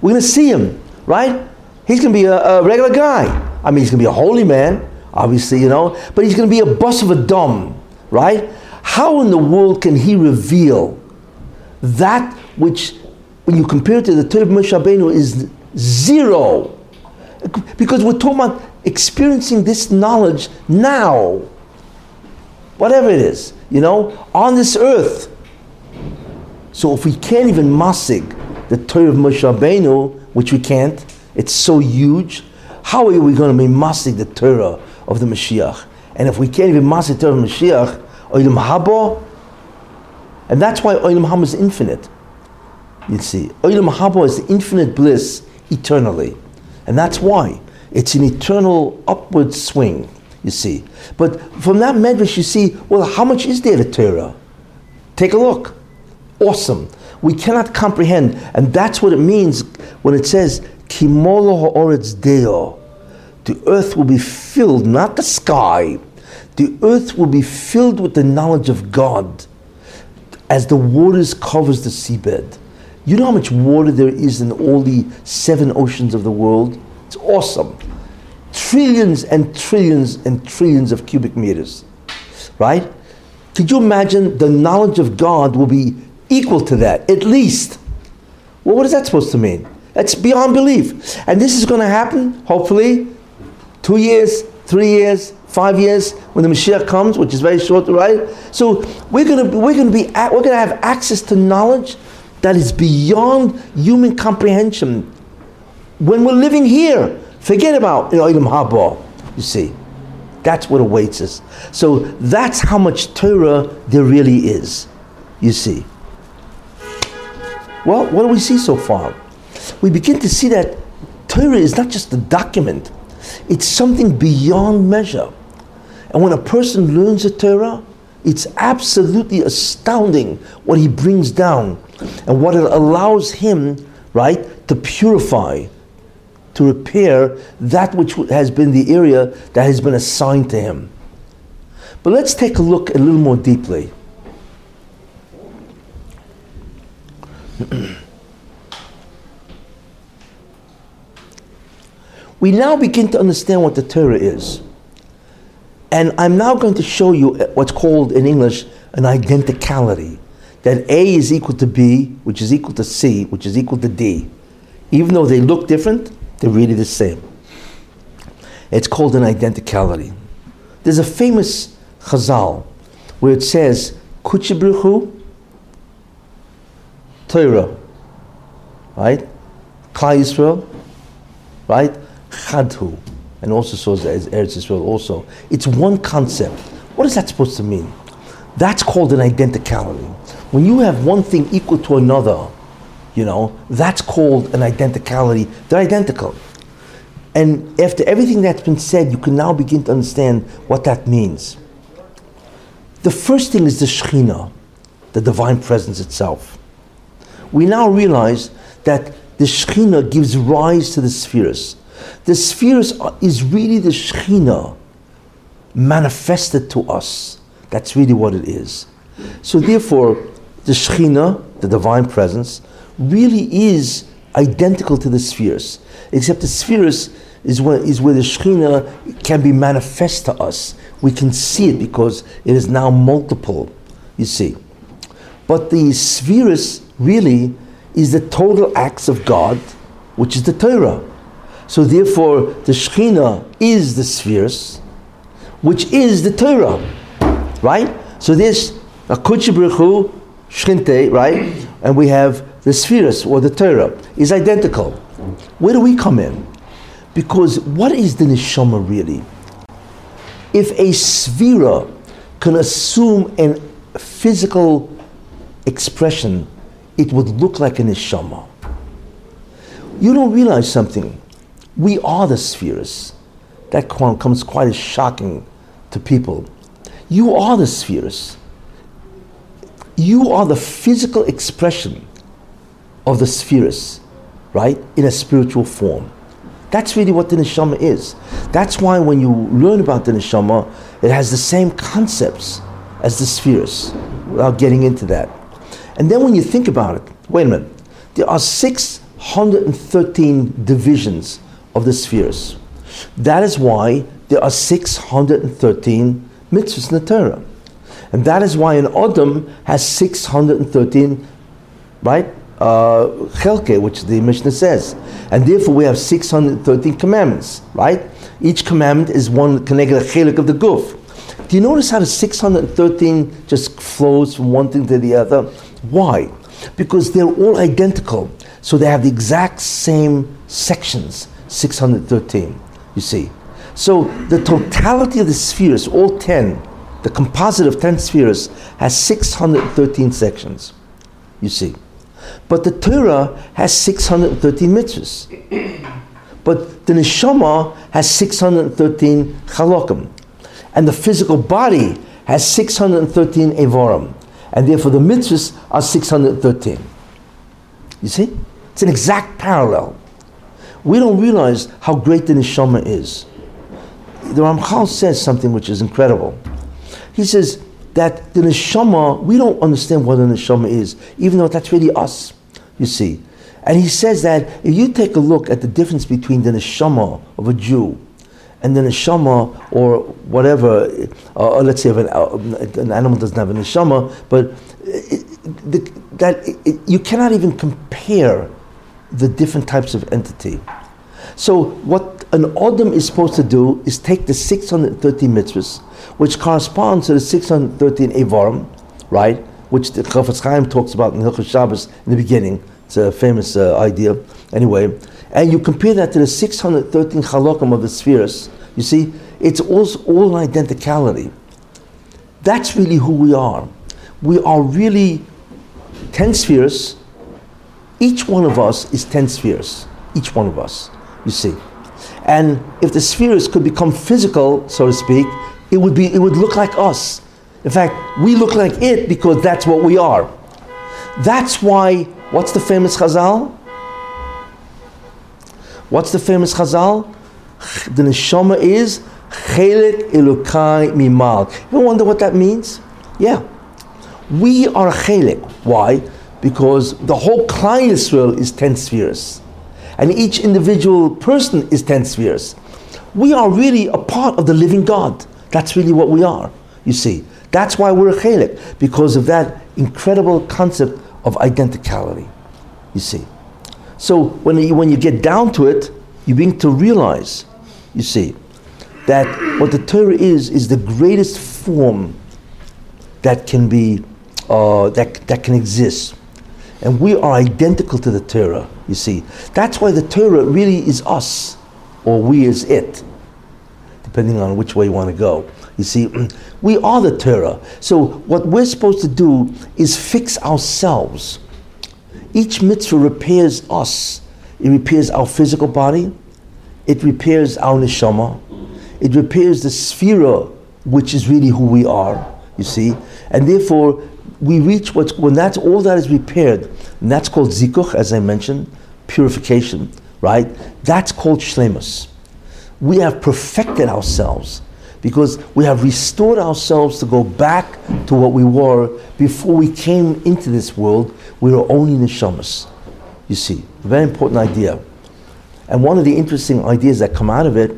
We're going to see him, right? He's going to be a, a regular guy. I mean, he's going to be a holy man, obviously, you know, but he's going to be a basar v'dam, right? How in the world can he reveal that which, when you compare it to the Torah of Moshe Rabbeinu, is zero? Because we're talking about experiencing this knowledge now, whatever it is, you know, on this earth. So if we can't even masig the Torah of Moshe Rabbeinu, which we can't, it's so huge, how are we going to be masig the Torah of the Mashiach? And if we can't even masig the Torah of Mashiach, Olam Haba, and that's why Olam Haba is infinite. You see, Olam Haba is infinite bliss eternally. And that's why. It's an eternal upward swing, you see. But from that medrash, you see, well, how much is there to Torah? Take a look. Awesome. We cannot comprehend. And that's what it means when it says, Kimolo ha'oretz deo. The earth will be filled, not the sky. The earth will be filled with the knowledge of God as the waters covers the seabed. You know how much water there is in all the seven oceans of the world? It's awesome. Trillions and trillions and trillions of cubic meters. Right? Could you imagine the knowledge of God will be equal to that, at least? Well, what is that supposed to mean? That's beyond belief. And this is going to happen, hopefully, two years, three years, five years when the Mashiach comes, which is very short, right? So we're going to we're going to be we're going to have access to knowledge that is beyond human comprehension. When we're living here, forget about Olam Haba, you see. That's what awaits us. So that's how much Torah there really is, you see. Well, what do we see so far? We begin to see that Torah is not just a document, it's something beyond measure. And when a person learns the Torah, it's absolutely astounding what he brings down and what it allows him, right, to purify, to repair that which has been the area that has been assigned to him. But let's take a look a little more deeply. we now begin to understand what the Torah is. And I'm now going to show you what's called in English an identicality. That A is equal to B, which is equal to C, which is equal to D. Even though they look different, they're really the same. It's called an identicality. There's a famous chazal where it says, Kuchibrichu Torah, right? Klal Yisrael, right? Chadhu and also shows as Eretz Israel also. It's one concept. What is that supposed to mean? That's called an identicality. When you have one thing equal to another, you know, that's called an identicality. They're identical. And after everything that's been said, you can now begin to understand what that means. The first thing is the Shekhinah, the divine presence itself. We now realize that the Shekhinah gives rise to the spheres. The spheres is really the Shekhinah manifested to us. That's really what it is. So therefore, the Shekhinah, the divine presence, really is identical to the spheres, except the spheres is where, is where the Shekhinah can be manifest to us. We can see it because it is now multiple, you see. But the spheres really is the total acts of God, which is the Torah. So therefore, the Shekhinah is the spheres, which is the Torah, right? So this, a Baruch Shchinte, right? And we have the spheres or the Torah is identical. Where do we come in? Because what is the neshama really? If a sphera can assume a physical expression, it would look like a neshama. You don't realize something. We are the spheres. That comes quite as shocking to people. You are the spheres. You are the physical expression of the spheres, right, in a spiritual form. That's really what the neshama is. That's why when you learn about the neshama, it has the same concepts as the spheres, without getting into that. And then when you think about it, wait a minute, there are 613 divisions of the spheres. That is why there are 613 mitzvahs in the Torah. And that is why an Adam has 613, right? uh, chelke, which the Mishnah says. And therefore we have 613 commandments, right? Each commandment is one connected chelik of the guf. Do you notice how the 613 just flows from one thing to the other? Why? Because they're all identical. So they have the exact same sections, 613, you see. So the totality of the spheres, all 10, the composite of 10 spheres, has 613 sections, you see. But the Torah has 613 mitzvahs. But the neshama has 613 chalokim. And the physical body has 613 evorim. And therefore the mitzvahs are 613. You see? It's an exact parallel. We don't realize how great the neshama is. The Ramchal says something which is incredible. He says, that the neshama, we don't understand what the neshama is, even though that's really us, you see. And he says that if you take a look at the difference between the neshama of a Jew and the neshama or whatever, uh, or let's say an, uh, an, animal doesn't have a neshama, but it, the, that it, you cannot even compare the different types of entity. So what an Adam is supposed to do is take the 630 mitzvahs which corresponds to the 613 Evarim, right? Which the Chafetz Chaim talks about in Hilchot Shabbos in the beginning. It's a famous uh, idea. Anyway, and you compare that to the 613 Chalokim of the spheres, you see, it's all, all an identicality. That's really who we are. We are really 10 spheres. Each one of us is 10 spheres. Each one of us, you see. And if the spheres could become physical, so to speak, it would be it would look like us. In fact, we look like it because that's what we are. That's why what's the famous Chazal? What's the famous Chazal? The neshama is chelik elokai mimal. You wonder what that means? Yeah, we are a chelik. Why? Because the whole Klal Yisrael is ten spheres, and each individual person is ten spheres. We are really a part of the living God. That's really what we are, you see. That's why we're a chelik, because of that incredible concept of identicality, you see. So when you, when you get down to it, you begin to realize, you see, that what the Torah is, is the greatest form that can be, uh, that, that can exist. And we are identical to the Torah, you see. That's why the Torah really is us, or we is it depending on which way you want to go. You see, we are the Torah. So what we're supposed to do is fix ourselves. Each mitzvah repairs us. It repairs our physical body. It repairs our neshama. It repairs the sphere, which is really who we are. You see, and therefore we reach what when that's all that is repaired, and that's called zikuch, as I mentioned, purification. Right? That's called shlemus we have perfected ourselves because we have restored ourselves to go back to what we were before we came into this world. We were only neshamas. You see, very important idea. And one of the interesting ideas that come out of it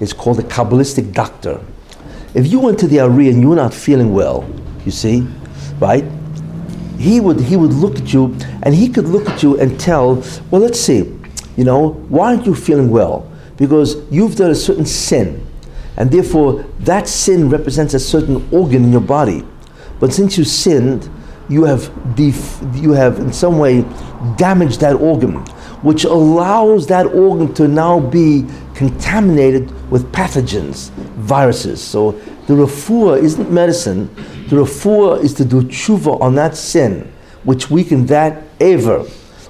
is called the Kabbalistic doctor. If you went to the Ari and you were not feeling well, you see, right? He would he would look at you and he could look at you and tell, well, let's see, you know, why aren't you feeling well? Because you've done a certain sin, and therefore that sin represents a certain organ in your body. But since you sinned, you have def- you have in some way damaged that organ, which allows that organ to now be contaminated with pathogens, viruses. So the refuah isn't medicine. The refuah is to do tshuva on that sin, which weakened that aver,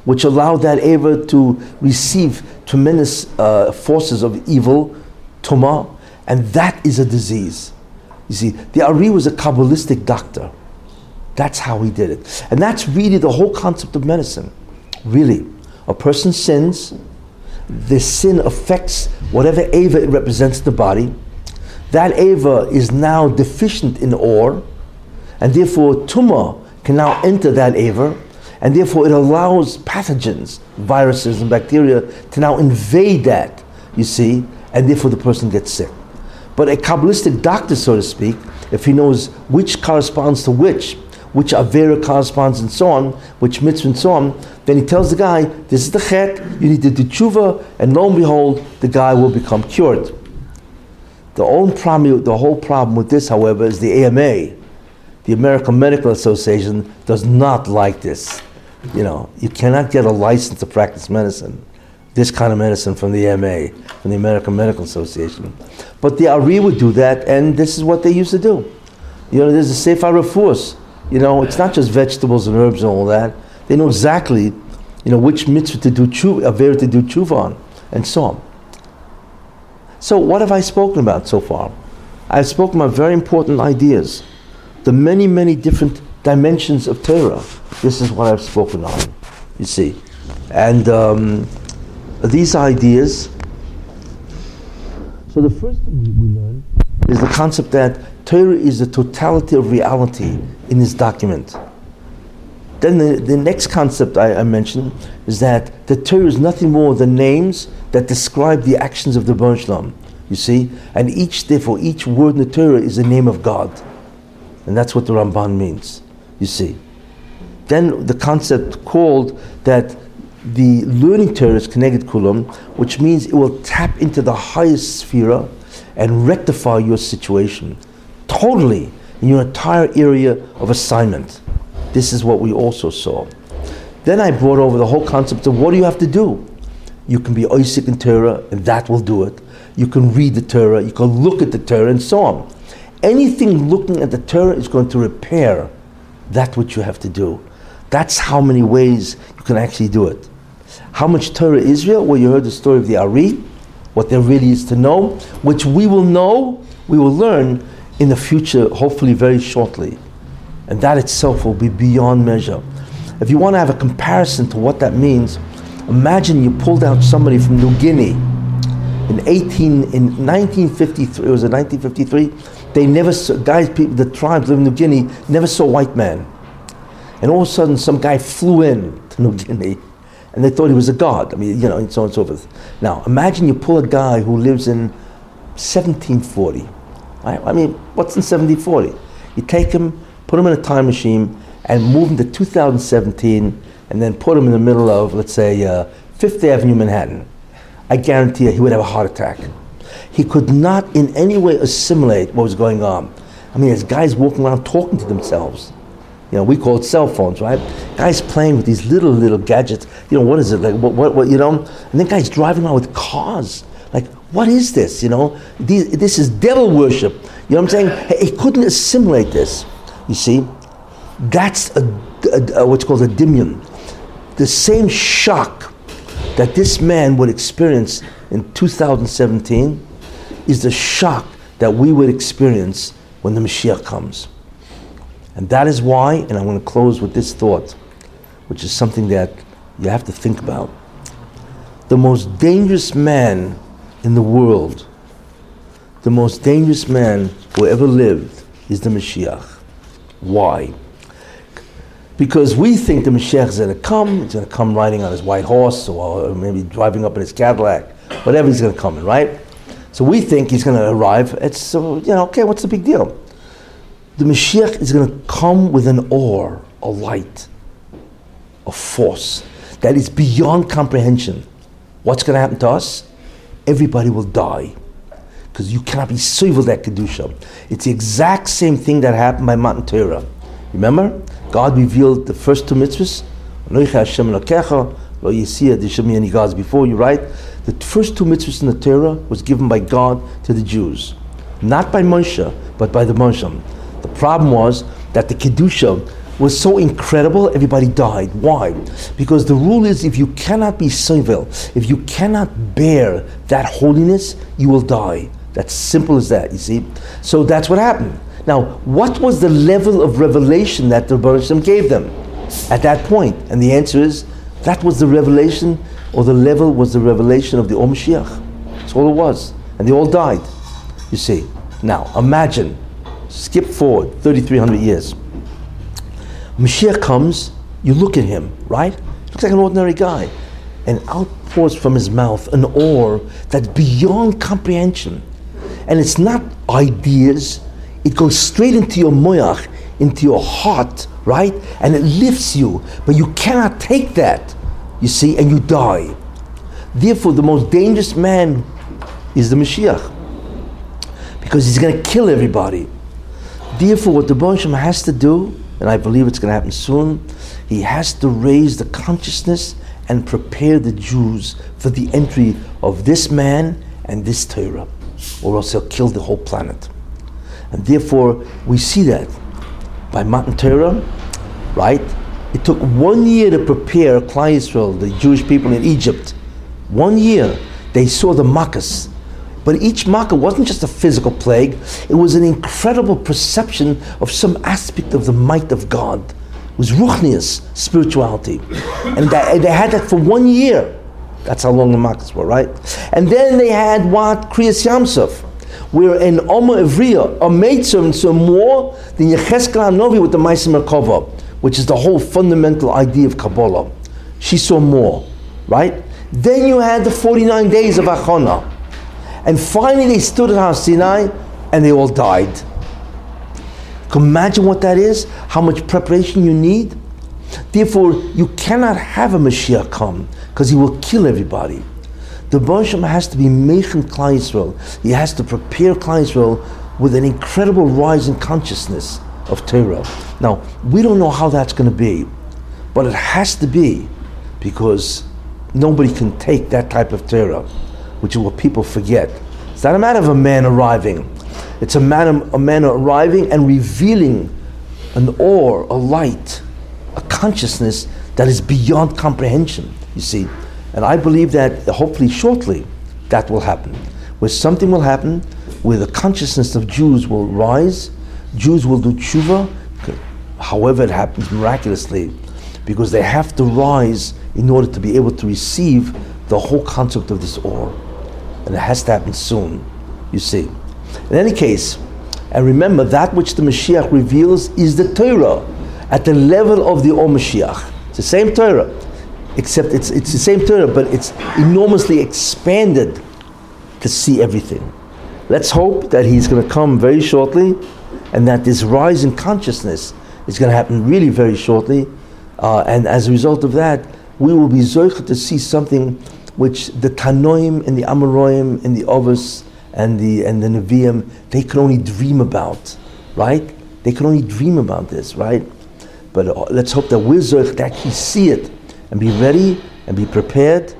which allowed that aver to receive tremendous uh, forces of evil, tuma, and that is a disease. You see, the Ari was a Kabbalistic doctor. That's how he did it. And that's really the whole concept of medicine. Really. A person sins, the sin affects whatever Ava it represents the body. That Ava is now deficient in ore, and therefore Tuma can now enter that Ava, and therefore it allows pathogens, viruses, and bacteria to now invade that, you see, and therefore the person gets sick. But a Kabbalistic doctor, so to speak, if he knows which corresponds to which, which Avera corresponds and so on, which mitzvah and so on, then he tells the guy, this is the chet, you need to do tshuva, and lo and behold, the guy will become cured. The, own problem, the whole problem with this, however, is the AMA, the American Medical Association, does not like this. You know, you cannot get a license to practice medicine, this kind of medicine from the MA, from the American Medical Association. But the Ari would do that, and this is what they used to do. You know, there's a Sefer Rafus. You know, it's not just vegetables and herbs and all that. They know exactly, you know, which mitzvah to do tshuva, to do tshuva on, and so on. So, what have I spoken about so far? I've spoken about very important ideas, the many, many different dimensions of Torah. This is what I've spoken on, you see. And um, these ideas. So, the first thing we learn is the concept that Torah is the totality of reality in this document. Then the, the next concept I, I mentioned is that the Torah is nothing more than names that describe the actions of the Baruch You see? And each, therefore, each word in the Torah is the name of God. And that's what the Ramban means. You see? Then the concept called that the learning Torah is Keneged Kulam, which means it will tap into the highest sphere and rectify your situation totally in your entire area of assignment. This is what we also saw. Then I brought over the whole concept of what do you have to do? You can be osek in Torah, and that will do it. You can read the Torah, you can look at the Torah, and so on. Anything looking at the Torah is going to repair that which you have to do. That's how many ways you can actually do it. How much Torah Israel? Well, you heard the story of the Ari, what there really is to know, which we will know, we will learn in the future, hopefully very shortly. And that itself will be beyond measure. If you want to have a comparison to what that means, imagine you pulled out somebody from New Guinea in 18 in 1953. It was in 1953. They never saw, guys, people, the tribes living in New Guinea never saw white man, and all of a sudden some guy flew in to New Guinea, and they thought he was a god. I mean, you know, and so on and so forth. Now imagine you pull a guy who lives in 1740. Right? I mean, what's in 1740? You take him put him in a time machine and move him to 2017 and then put him in the middle of, let's say, uh, Fifth Avenue, Manhattan, I guarantee you he would have a heart attack. He could not in any way assimilate what was going on. I mean, there's guys walking around talking to themselves. You know, we call it cell phones, right? Guys playing with these little, little gadgets. You know, what is it? Like, what, what, what you know? And then guys driving around with cars. Like, what is this? You know, these, this is devil worship. You know what I'm saying? He couldn't assimilate this. You see, that's a, a, a, what's called a dimion. The same shock that this man would experience in 2017 is the shock that we would experience when the Mashiach comes. And that is why, and I want to close with this thought, which is something that you have to think about. The most dangerous man in the world, the most dangerous man who ever lived is the Mashiach. Why? Because we think the Mashiach is going to come, he's going to come riding on his white horse or maybe driving up in his Cadillac, whatever he's going to come in, right? So we think he's going to arrive. It's you know, okay, what's the big deal? The Mashiach is going to come with an ore, a light, a force that is beyond comprehension. What's going to happen to us? Everybody will die because you cannot be sovel that kedusha. It's the exact same thing that happened by Matan Torah. Remember, God revealed the first two mitzvahs. Lo there any gods before you. Right, the first two mitzvahs in the Torah was given by God to the Jews, not by Moshe, but by the Moshe. The problem was that the kedusha was so incredible, everybody died. Why? Because the rule is if you cannot be sovel, if you cannot bear that holiness, you will die. That's simple as that, you see. So that's what happened. Now, what was the level of revelation that the Baruch gave them at that point? And the answer is that was the revelation, or the level was the revelation of the Or Mashiach. That's all it was. And they all died. You see. Now, imagine, skip forward 3,300 years. Mashiach comes, you look at him, right? Looks like an ordinary guy. And outpours from his mouth an ore that's beyond comprehension. And it's not ideas, it goes straight into your moyach, into your heart, right? And it lifts you. But you cannot take that, you see, and you die. Therefore, the most dangerous man is the Mashiach. Because he's going to kill everybody. Therefore, what the Baruch has to do and I believe it's going to happen soon, he has to raise the consciousness and prepare the Jews for the entry of this man and this Torah, or else he'll kill the whole planet. And therefore, we see that by Matan Torah, right? It took one year to prepare Klal Yisrael, the Jewish people in Egypt. One year, they saw the Makkahs, but each makkah wasn't just a physical plague, it was an incredible perception of some aspect of the might of God. It was ruchnius, spirituality. And they had that for one year. That's how long the makkahs were, right? And then they had what? Kriyas Yamsuf, where in Oma Ivriya, a maidservant saw more than Yecheskel Novi with the Maaseh Merkava, which is the whole fundamental idea of Kabbalah. She saw more, right? Then you had the 49 days of Achona and finally, they stood at Har Sinai and they all died. Can imagine what that is? How much preparation you need? Therefore, you cannot have a Mashiach come because he will kill everybody. The Baruch has to be Mechan Klal Yisrael. He has to prepare Klal Yisrael with an incredible rise in consciousness of Torah. Now, we don't know how that's going to be, but it has to be because nobody can take that type of Torah which is what people forget. It's not a matter of a man arriving. It's a man, a man arriving and revealing an ore, a light, a consciousness that is beyond comprehension, you see. And I believe that hopefully shortly that will happen. Where something will happen where the consciousness of Jews will rise, Jews will do tshuva, however it happens miraculously, because they have to rise in order to be able to receive the whole concept of this or. and it has to happen soon, you see. In any case, and remember that which the Mashiach reveals is the Torah at the level of the Or Mashiach. It's the same Torah, except it's, it's the same Torah, but it's enormously expanded to see everything. Let's hope that he's going to come very shortly and that this rise in consciousness is going to happen really very shortly. Uh, and as a result of that, we will be zoicha to see something which the Tanoim and the Amoraim and the Ovus and the and the Nevi'im, they can only dream about, right? They can only dream about this, right? But uh, let's hope that we're Zoich to actually see it and be ready and be prepared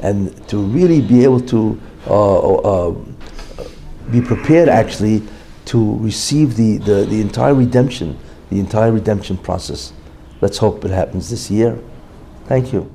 and to really be able to uh, uh, be prepared actually to receive the, the, the entire redemption, the entire redemption process. Let's hope it happens this year. Thank you.